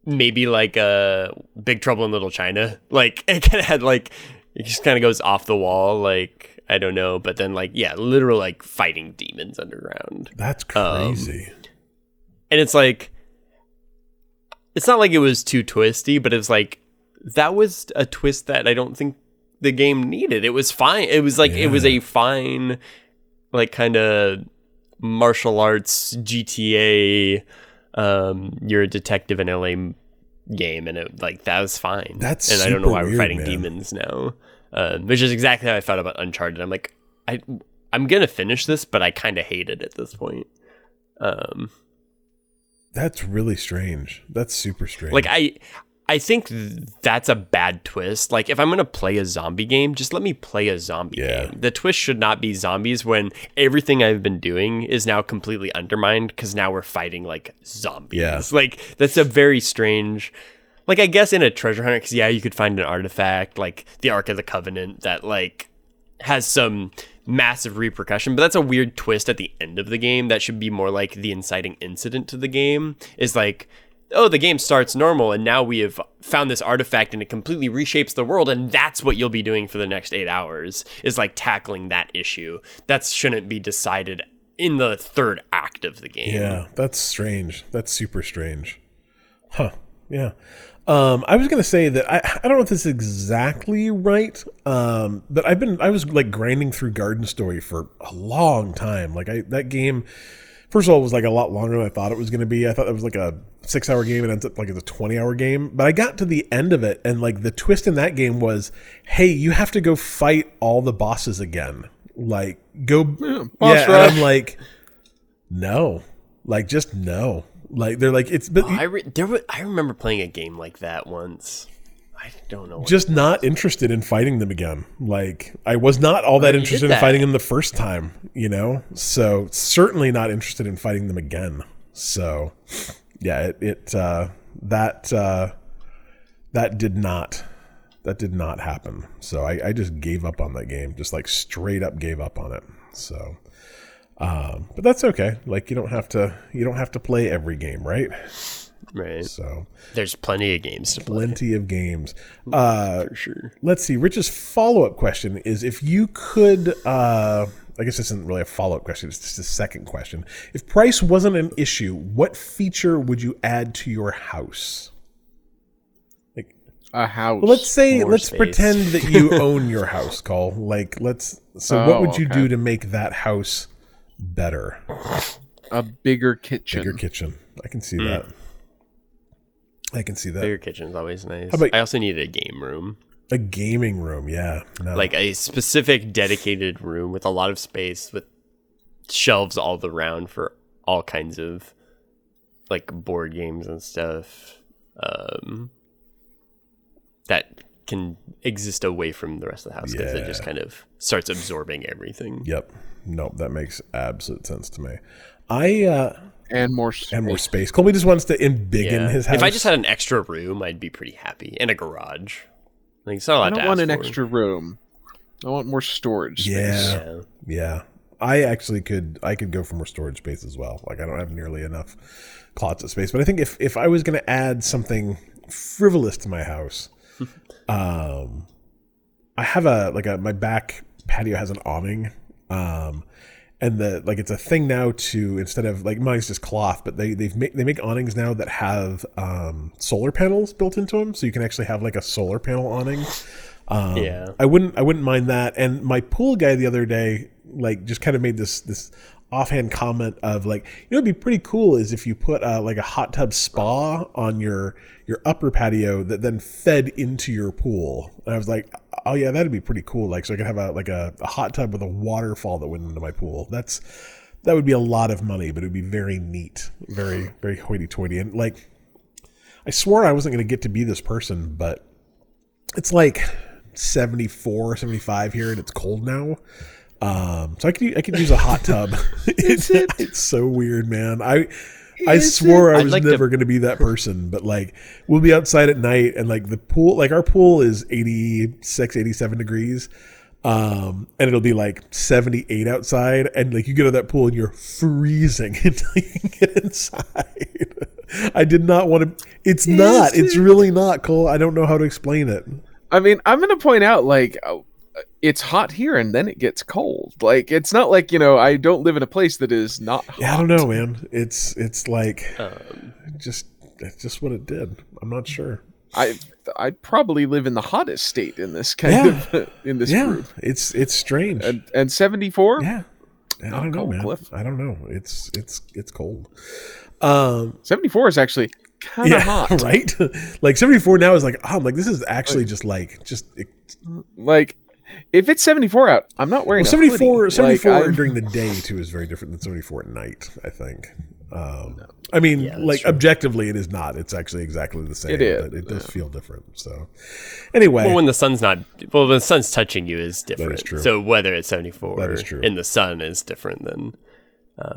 maybe like a Big Trouble in Little China. (laughs) Like it kind of had like it just kind of goes off the wall. Like I don't know, but then like yeah, literal like fighting demons underground, That's um, crazy. and it's like it's not like it was too twisty, but it's like that was a twist that I don't think the game needed. It was fine. It was like it was a fine, like kind of martial arts GTA. Um, you're a detective in LA game, and it like that was fine. That's and I don't know why we're fighting man. demons now. Um, which is exactly how I felt about Uncharted. I'm like, I I'm gonna finish this, but I kind of hate it at this point. Um, That's really strange. That's super strange. like I I think that's a bad twist. Like, if I'm gonna play a zombie game, just let me play a zombie Yeah. game. The twist should not be zombies when everything I've been doing is now completely undermined because now we're fighting like zombies. Yeah. Like, that's a very strange. Like, I guess in a treasure hunter, because yeah, you could find an artifact like the Ark of the Covenant that like has some massive repercussion, but that's a weird twist at the end of the game. That should be more like the inciting incident to the game. Is like, oh, the game starts normal, and now we have found this artifact, and it completely reshapes the world, and that's what you'll be doing for the next eight hours. Is like tackling that issue. That shouldn't be decided in the third act of the game. Yeah, that's strange. That's super strange. Huh. Yeah. Um, I was gonna say that I, I don't know if this is exactly right, um, but I've been I was like grinding through Garden Story for a long time. Like I that game, first of all, was like a lot longer than I thought it was gonna be. I thought it was like a six hour game and ends up like it's a twenty hour game. But I got to the end of it, and like the twist in that game was, hey, you have to go fight all the bosses again. Like go, yeah, rush. I'm like, no, like just no. Like they're like it's but Oh, I re- there was, I remember playing a game like that once. I don't know. What just not interested in fighting them again. Like I was not all that did interested in fighting them the first time, you know. So certainly not interested in fighting them again. So yeah, it, it uh, that uh, that did not that did not happen. So I, I just gave up on that game, just like straight up gave up on it. So. Um, but that's okay. Like you don't have to you don't have to play every game, right? right. So There's plenty of games to play plenty of games. Uh, for sure. let's see. Rich's follow up question is if you could, uh, I guess this isn't really a follow up question, it's just a second question. If price wasn't an issue, what feature would you add to your house? Like, A house. well, let's say, let's space. pretend that you (laughs) own your house, Cole. Like, let's, so what Oh, would you okay. do to make that house better? a bigger kitchen. Bigger kitchen. I can see Hmm. that. I can see that. Bigger kitchen's always nice. About- I also need a game room, A gaming room, yeah. No. like a specific dedicated room with a lot of space with shelves all around for all kinds of like board games and stuff um, that can exist away from the rest of the house because it just kind of starts absorbing everything. Yep. Nope. That makes absolute sense to me. I uh and more. and more space. Colby just wants to embiggen Yeah. his house. If I just had an extra room, I'd be pretty happy and a garage. Like it's not a lot I don't to want ask an for. extra room. I want more storage. space. yeah, Yeah. yeah. I actually could. I could go for more storage space as well. Like I don't have nearly enough closet space, but I think if if I was going to add something frivolous to my house, (laughs) um, I have a like a my back patio has an awning. Um, and the like it's a thing now to instead of like mine's just cloth, but they they've make they make awnings now that have um, solar panels built into them, so you can actually have like a solar panel awning. Um, Yeah. I wouldn't I wouldn't mind that. And my pool guy the other day like just kind of made this this offhand comment of like you know it'd be pretty cool is if you put uh, like a hot tub spa on your your upper patio that then fed into your pool. And I was like, oh yeah, that'd be pretty cool. Like so I could have a like a, a hot tub with a waterfall that went into my pool. That's that would be a lot of money, but it would be very neat, very very hoity-toity. And like, I swore I wasn't going to get to be this person, but it's like 74, 75 here, and it's cold now. Um, so I could I could use a hot tub. (laughs) (laughs) it's, it's so weird, man. I I swore I I'd was like to- never going to be that person, but like we'll be outside at night and like the pool, like our pool is 86, 87 degrees. Um, and it'll be like 78 outside and like you get out of that pool and you're freezing (laughs) until you get inside. I did not want to, it's not, it's really not Cole. I don't know how to explain it. I mean, I'm going to point out like uh, it's hot here and then it gets cold. Like it's not like you know I don't live in a place that is not. Hot. Yeah, I don't know, man. It's, it's like Um, just, that's just what it did. I'm not sure. I I probably live in the hottest state in this kind of (laughs) in this Yeah, group. it's, it's strange. And and 74. Yeah. I Not don't know, man. Cliff. I don't know. It's it's it's cold. Um 74 is actually kind of yeah, hot. (laughs) right? like 74 now is like, oh, I'm like this is actually just like just Like if it's 74 out, I'm not wearing well, a 74 hoodie. 74 Like, during the day too is very different than 74 at night, I think. Um, I mean, Yeah, like true. objectively, it is not. It's actually exactly the same. It is, but it does feel different. So, anyway, Well, when the sun's not, well, when the sun's touching you is different. true. So whether it's 74 That is true. in the sun is different than.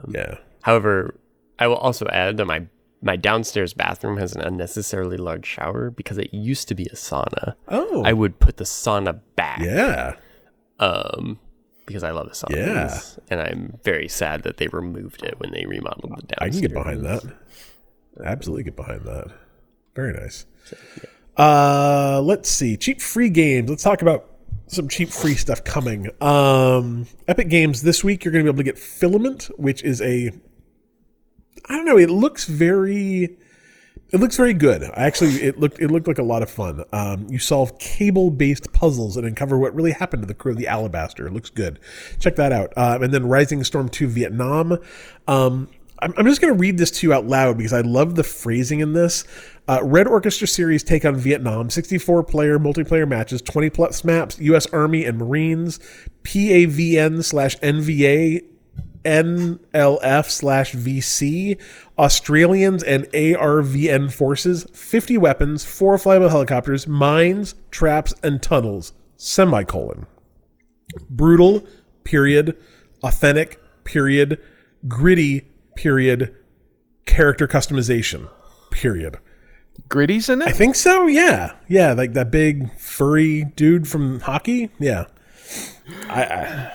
yeah, However, I will also add that my my downstairs bathroom has an unnecessarily large shower because it used to be a sauna. oh, I would put the sauna back. yeah, Um, because I love the song. Yeah. And I'm very sad that they removed it when they remodeled the downstairs. I can get behind that. Absolutely get behind that. Very nice. Uh, let's see. Cheap free games. Let's talk about some cheap free stuff coming. Um, Epic Games this week. You're going to be able to get Filament, which is a. I don't know. It looks very. It looks very good. Actually, it looked it looked like a lot of fun. Um, you solve cable based puzzles and uncover what really happened to the crew of the Alabaster. It looks good. Check that out. Um, and then Rising Storm Two Vietnam. Um, I'm, I'm just going to read this to you out loud because I love the phrasing in this. Uh, Red Orchestra series take on Vietnam, 64 player multiplayer matches, 20 plus maps, U.S. Army and Marines, PAVN slash NVA NLF slash VC, Australians and ARVN forces, 50 weapons, four flyable helicopters, mines, traps, and tunnels. Semicolon. Brutal, period. Authentic, period. Gritty, period. Character customization, period. Gritty's in it? I think so. Yeah, yeah, like that big furry dude from hockey. Yeah, I, I,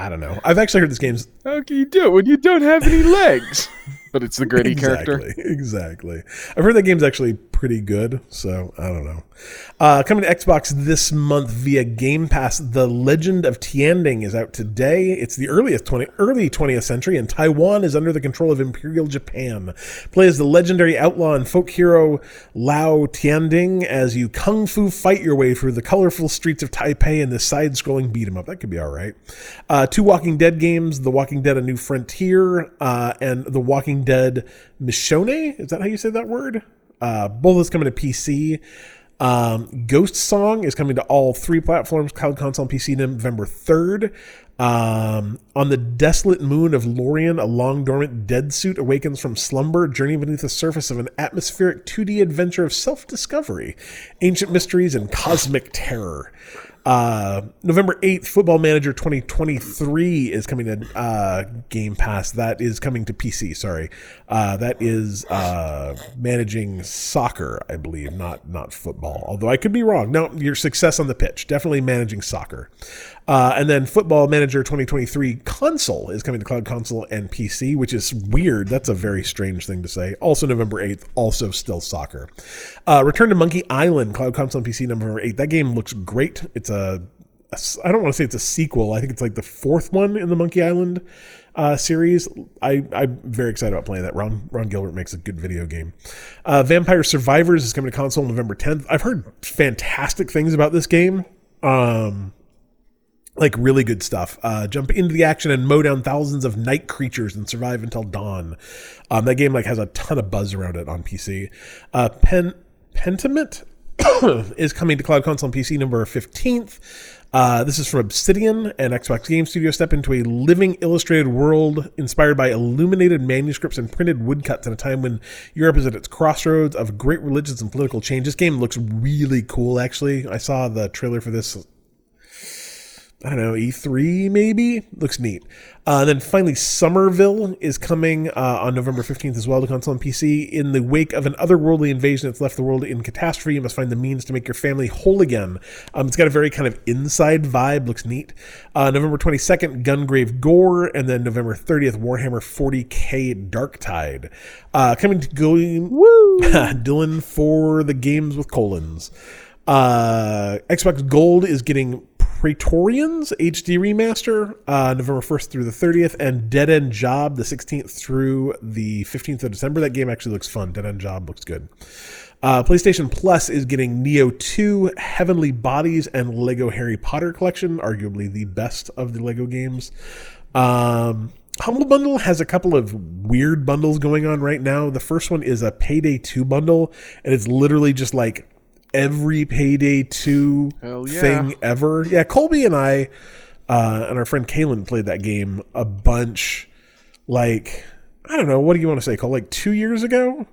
I don't know. I've actually heard this game's How can you do it when you don't have any (laughs) legs? But it's the gritty exactly, character. Exactly. I've heard that game's actually pretty good, so I don't know. Uh, coming to Xbox this month via Game Pass, The Legend of Tianding is out today. It's the earliest 20, early 20th century, and Taiwan is under the control of Imperial Japan. Play as the legendary outlaw and folk hero Lao Tianding as you kung fu fight your way through the colorful streets of Taipei in this side-scrolling beat 'em up. That could be all right. Uh, two Walking Dead games: The Walking Dead: A New Frontier uh, and The Walking Dead Michonne. Is that how you say that word? Uh, both is coming to PC. Um, Ghost Song is coming to all three platforms, cloud console and PC, November 3rd. Um, on the desolate moon of Lorian, a long dormant dead suit awakens from slumber, journeying beneath the surface of an atmospheric 2D adventure of self discovery, ancient mysteries, and cosmic terror. Uh, November 8th, Football Manager 2023 is coming to uh, Game Pass. That is coming to PC, sorry. Uh, that is uh, managing soccer, I believe, not not football. Although I could be wrong. No, your success on the pitch. Definitely managing soccer. Uh, and then Football Manager 2023 console is coming to Cloud Console and PC, which is weird. That's a very strange thing to say. Also November 8th, also still soccer. Uh, Return to Monkey Island, Cloud Console and PC November 8th. That game looks great. It's a, a I don't want to say it's a sequel. I think it's like the fourth one in the Monkey Island uh, series. I, I'm very excited about playing that. Ron, Ron Gilbert makes a good video game. Uh, Vampire Survivors is coming to console November 10th. I've heard fantastic things about this game. Um, like really good stuff. Uh, jump into the action and mow down thousands of night creatures and survive until dawn. Um, that game like has a ton of buzz around it on PC. Uh, Pen Pentiment (coughs) is coming to cloud console and PC November fifteenth. Uh, this is from Obsidian and Xbox Game Studio. Step into a living illustrated world inspired by illuminated manuscripts and printed woodcuts in a time when Europe is at its crossroads of great religious and political change. This game looks really cool, actually. I saw the trailer for this I don't know, E3 maybe? Looks neat. Uh, then finally, Somerville is coming uh, on November 15th as well to console and PC. In the wake of an otherworldly invasion that's left the world in catastrophe, you must find the means to make your family whole again. Um, it's got a very kind of inside vibe, looks neat. Uh, November 22nd, Gungrave Gore, and then November 30th, Warhammer 40k Darktide. Uh, coming to go, woo, (laughs) Dylan for the games with colons. Uh, Xbox Gold is getting Praetorians HD remaster uh, November 1st through the 30th, and Dead End Job the 16th through the 15th of December. That game actually looks fun. Dead End Job looks good. Uh, PlayStation Plus is getting Nioh 2, Heavenly Bodies, and Lego Harry Potter Collection, arguably the best of the Lego games. Um, Humble Bundle has a couple of weird bundles going on right now. The first one is a Payday 2 bundle, and it's literally just like every Payday 2 yeah. thing ever. Yeah, Colby and I uh, and our friend Kaylin played that game a bunch. Like I don't know, what do you want to say, Cole? Like two years ago?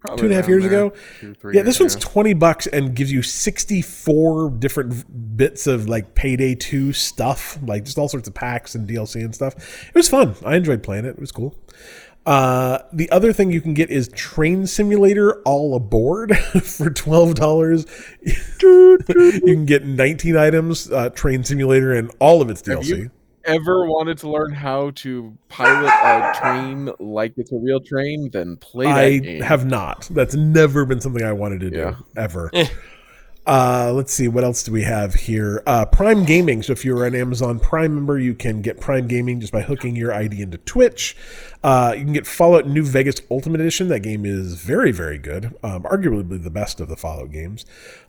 Probably Two and a half years there. ago? Two, Yeah, this one's ago. 20 bucks and gives you 64 different bits of like Payday 2 stuff, like just all sorts of packs and DLC and stuff. It was fun. I enjoyed playing it. It was cool. Uh, the other thing you can get is Train Simulator All Aboard (laughs) for $12. (laughs) you can get 19 items, uh, Train Simulator, and all of its Have DLC. you ever wanted to learn how to pilot a train like it's a real train? Then play that I game. have not. That's never been something I wanted to do Yeah. ever. (laughs) uh, let's see what else do we have here. Uh, Prime Gaming. So if you're an Amazon Prime member, you can get Prime Gaming just by hooking your ID into Twitch. Uh, you can get Fallout New Vegas Ultimate Edition. That game is very very good. Um, arguably the best of the Fallout games.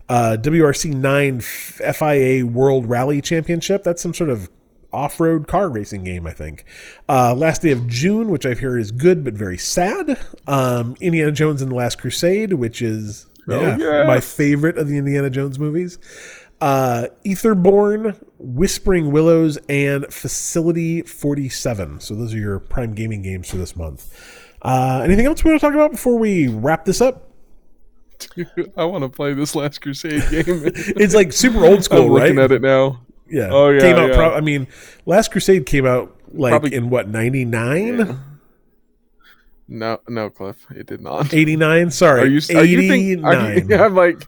Uh, WRC nine FIA World Rally Championship. That's some sort of off-road car racing game, I think. Uh, last day of June, which I've heard is good but very sad. Um, Indiana Jones and the Last Crusade, which is yeah, yeah. my favorite of the Indiana Jones movies. Uh, Etherborn, Whispering Willows, and Facility 47. So those are your Prime Gaming games for this month. Uh, anything else we want to talk about before we wrap this up? Dude, (laughs) I want to play this Last Crusade game. (laughs) It's like super old school, I'm right? looking at it now. Yeah. Oh, yeah, Came out. yeah. Pro- I mean, Last Crusade came out like Probably- in what ninety nine. No, no, Cliff, it did not. 89 sorry Are you? Are you think, are 89 you, (laughs) I'm like,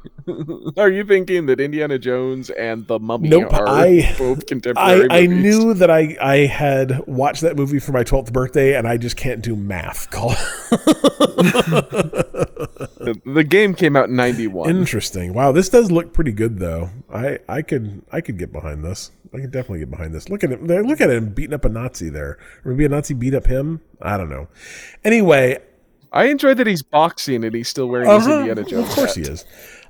are you thinking that Indiana Jones and the Mummy Nope, are I- both contemporary? I movies? knew that I, I had watched that movie for my 12th birthday and I just can't do math. Call (laughs) the, the game came out in '91. Interesting. Wow, this does look pretty good though. I, I could I could get behind this. I can definitely get behind this. Look at him. Look at him beating up a Nazi there. Maybe a Nazi beat up him. I don't know. Anyway, I enjoy that he's boxing and he's still wearing his Uh-huh. Indiana Jones. Of course hat. he is.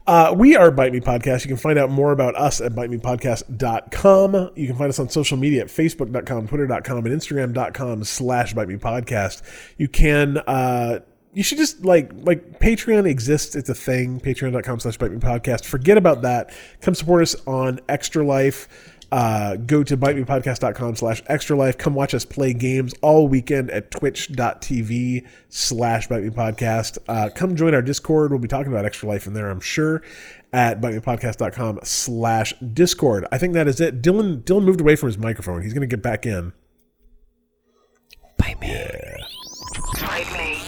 Uh, we are Bite Me Podcast. You can find out more about us at bitemepodcast.com. You can find us on social media at facebook.com, twitter.com, and instagram.com slash Bite Me Podcast. You can, uh, you should just like, like Patreon exists. It's a thing. Patreon.com slash Bite Me Podcast. Forget about that. Come support us on Extra Life. Uh, go to bitemepodcast.com slash extra life. Come watch us play games all weekend at twitch.tv slash bitemepodcast. Uh, come join our Discord. We'll be talking about extra life in there, I'm sure, at bitemepodcast.com slash Discord. I think that is it. Dylan Dylan moved away from his microphone. He's going to get back in. Bite me. Yeah. Bite me.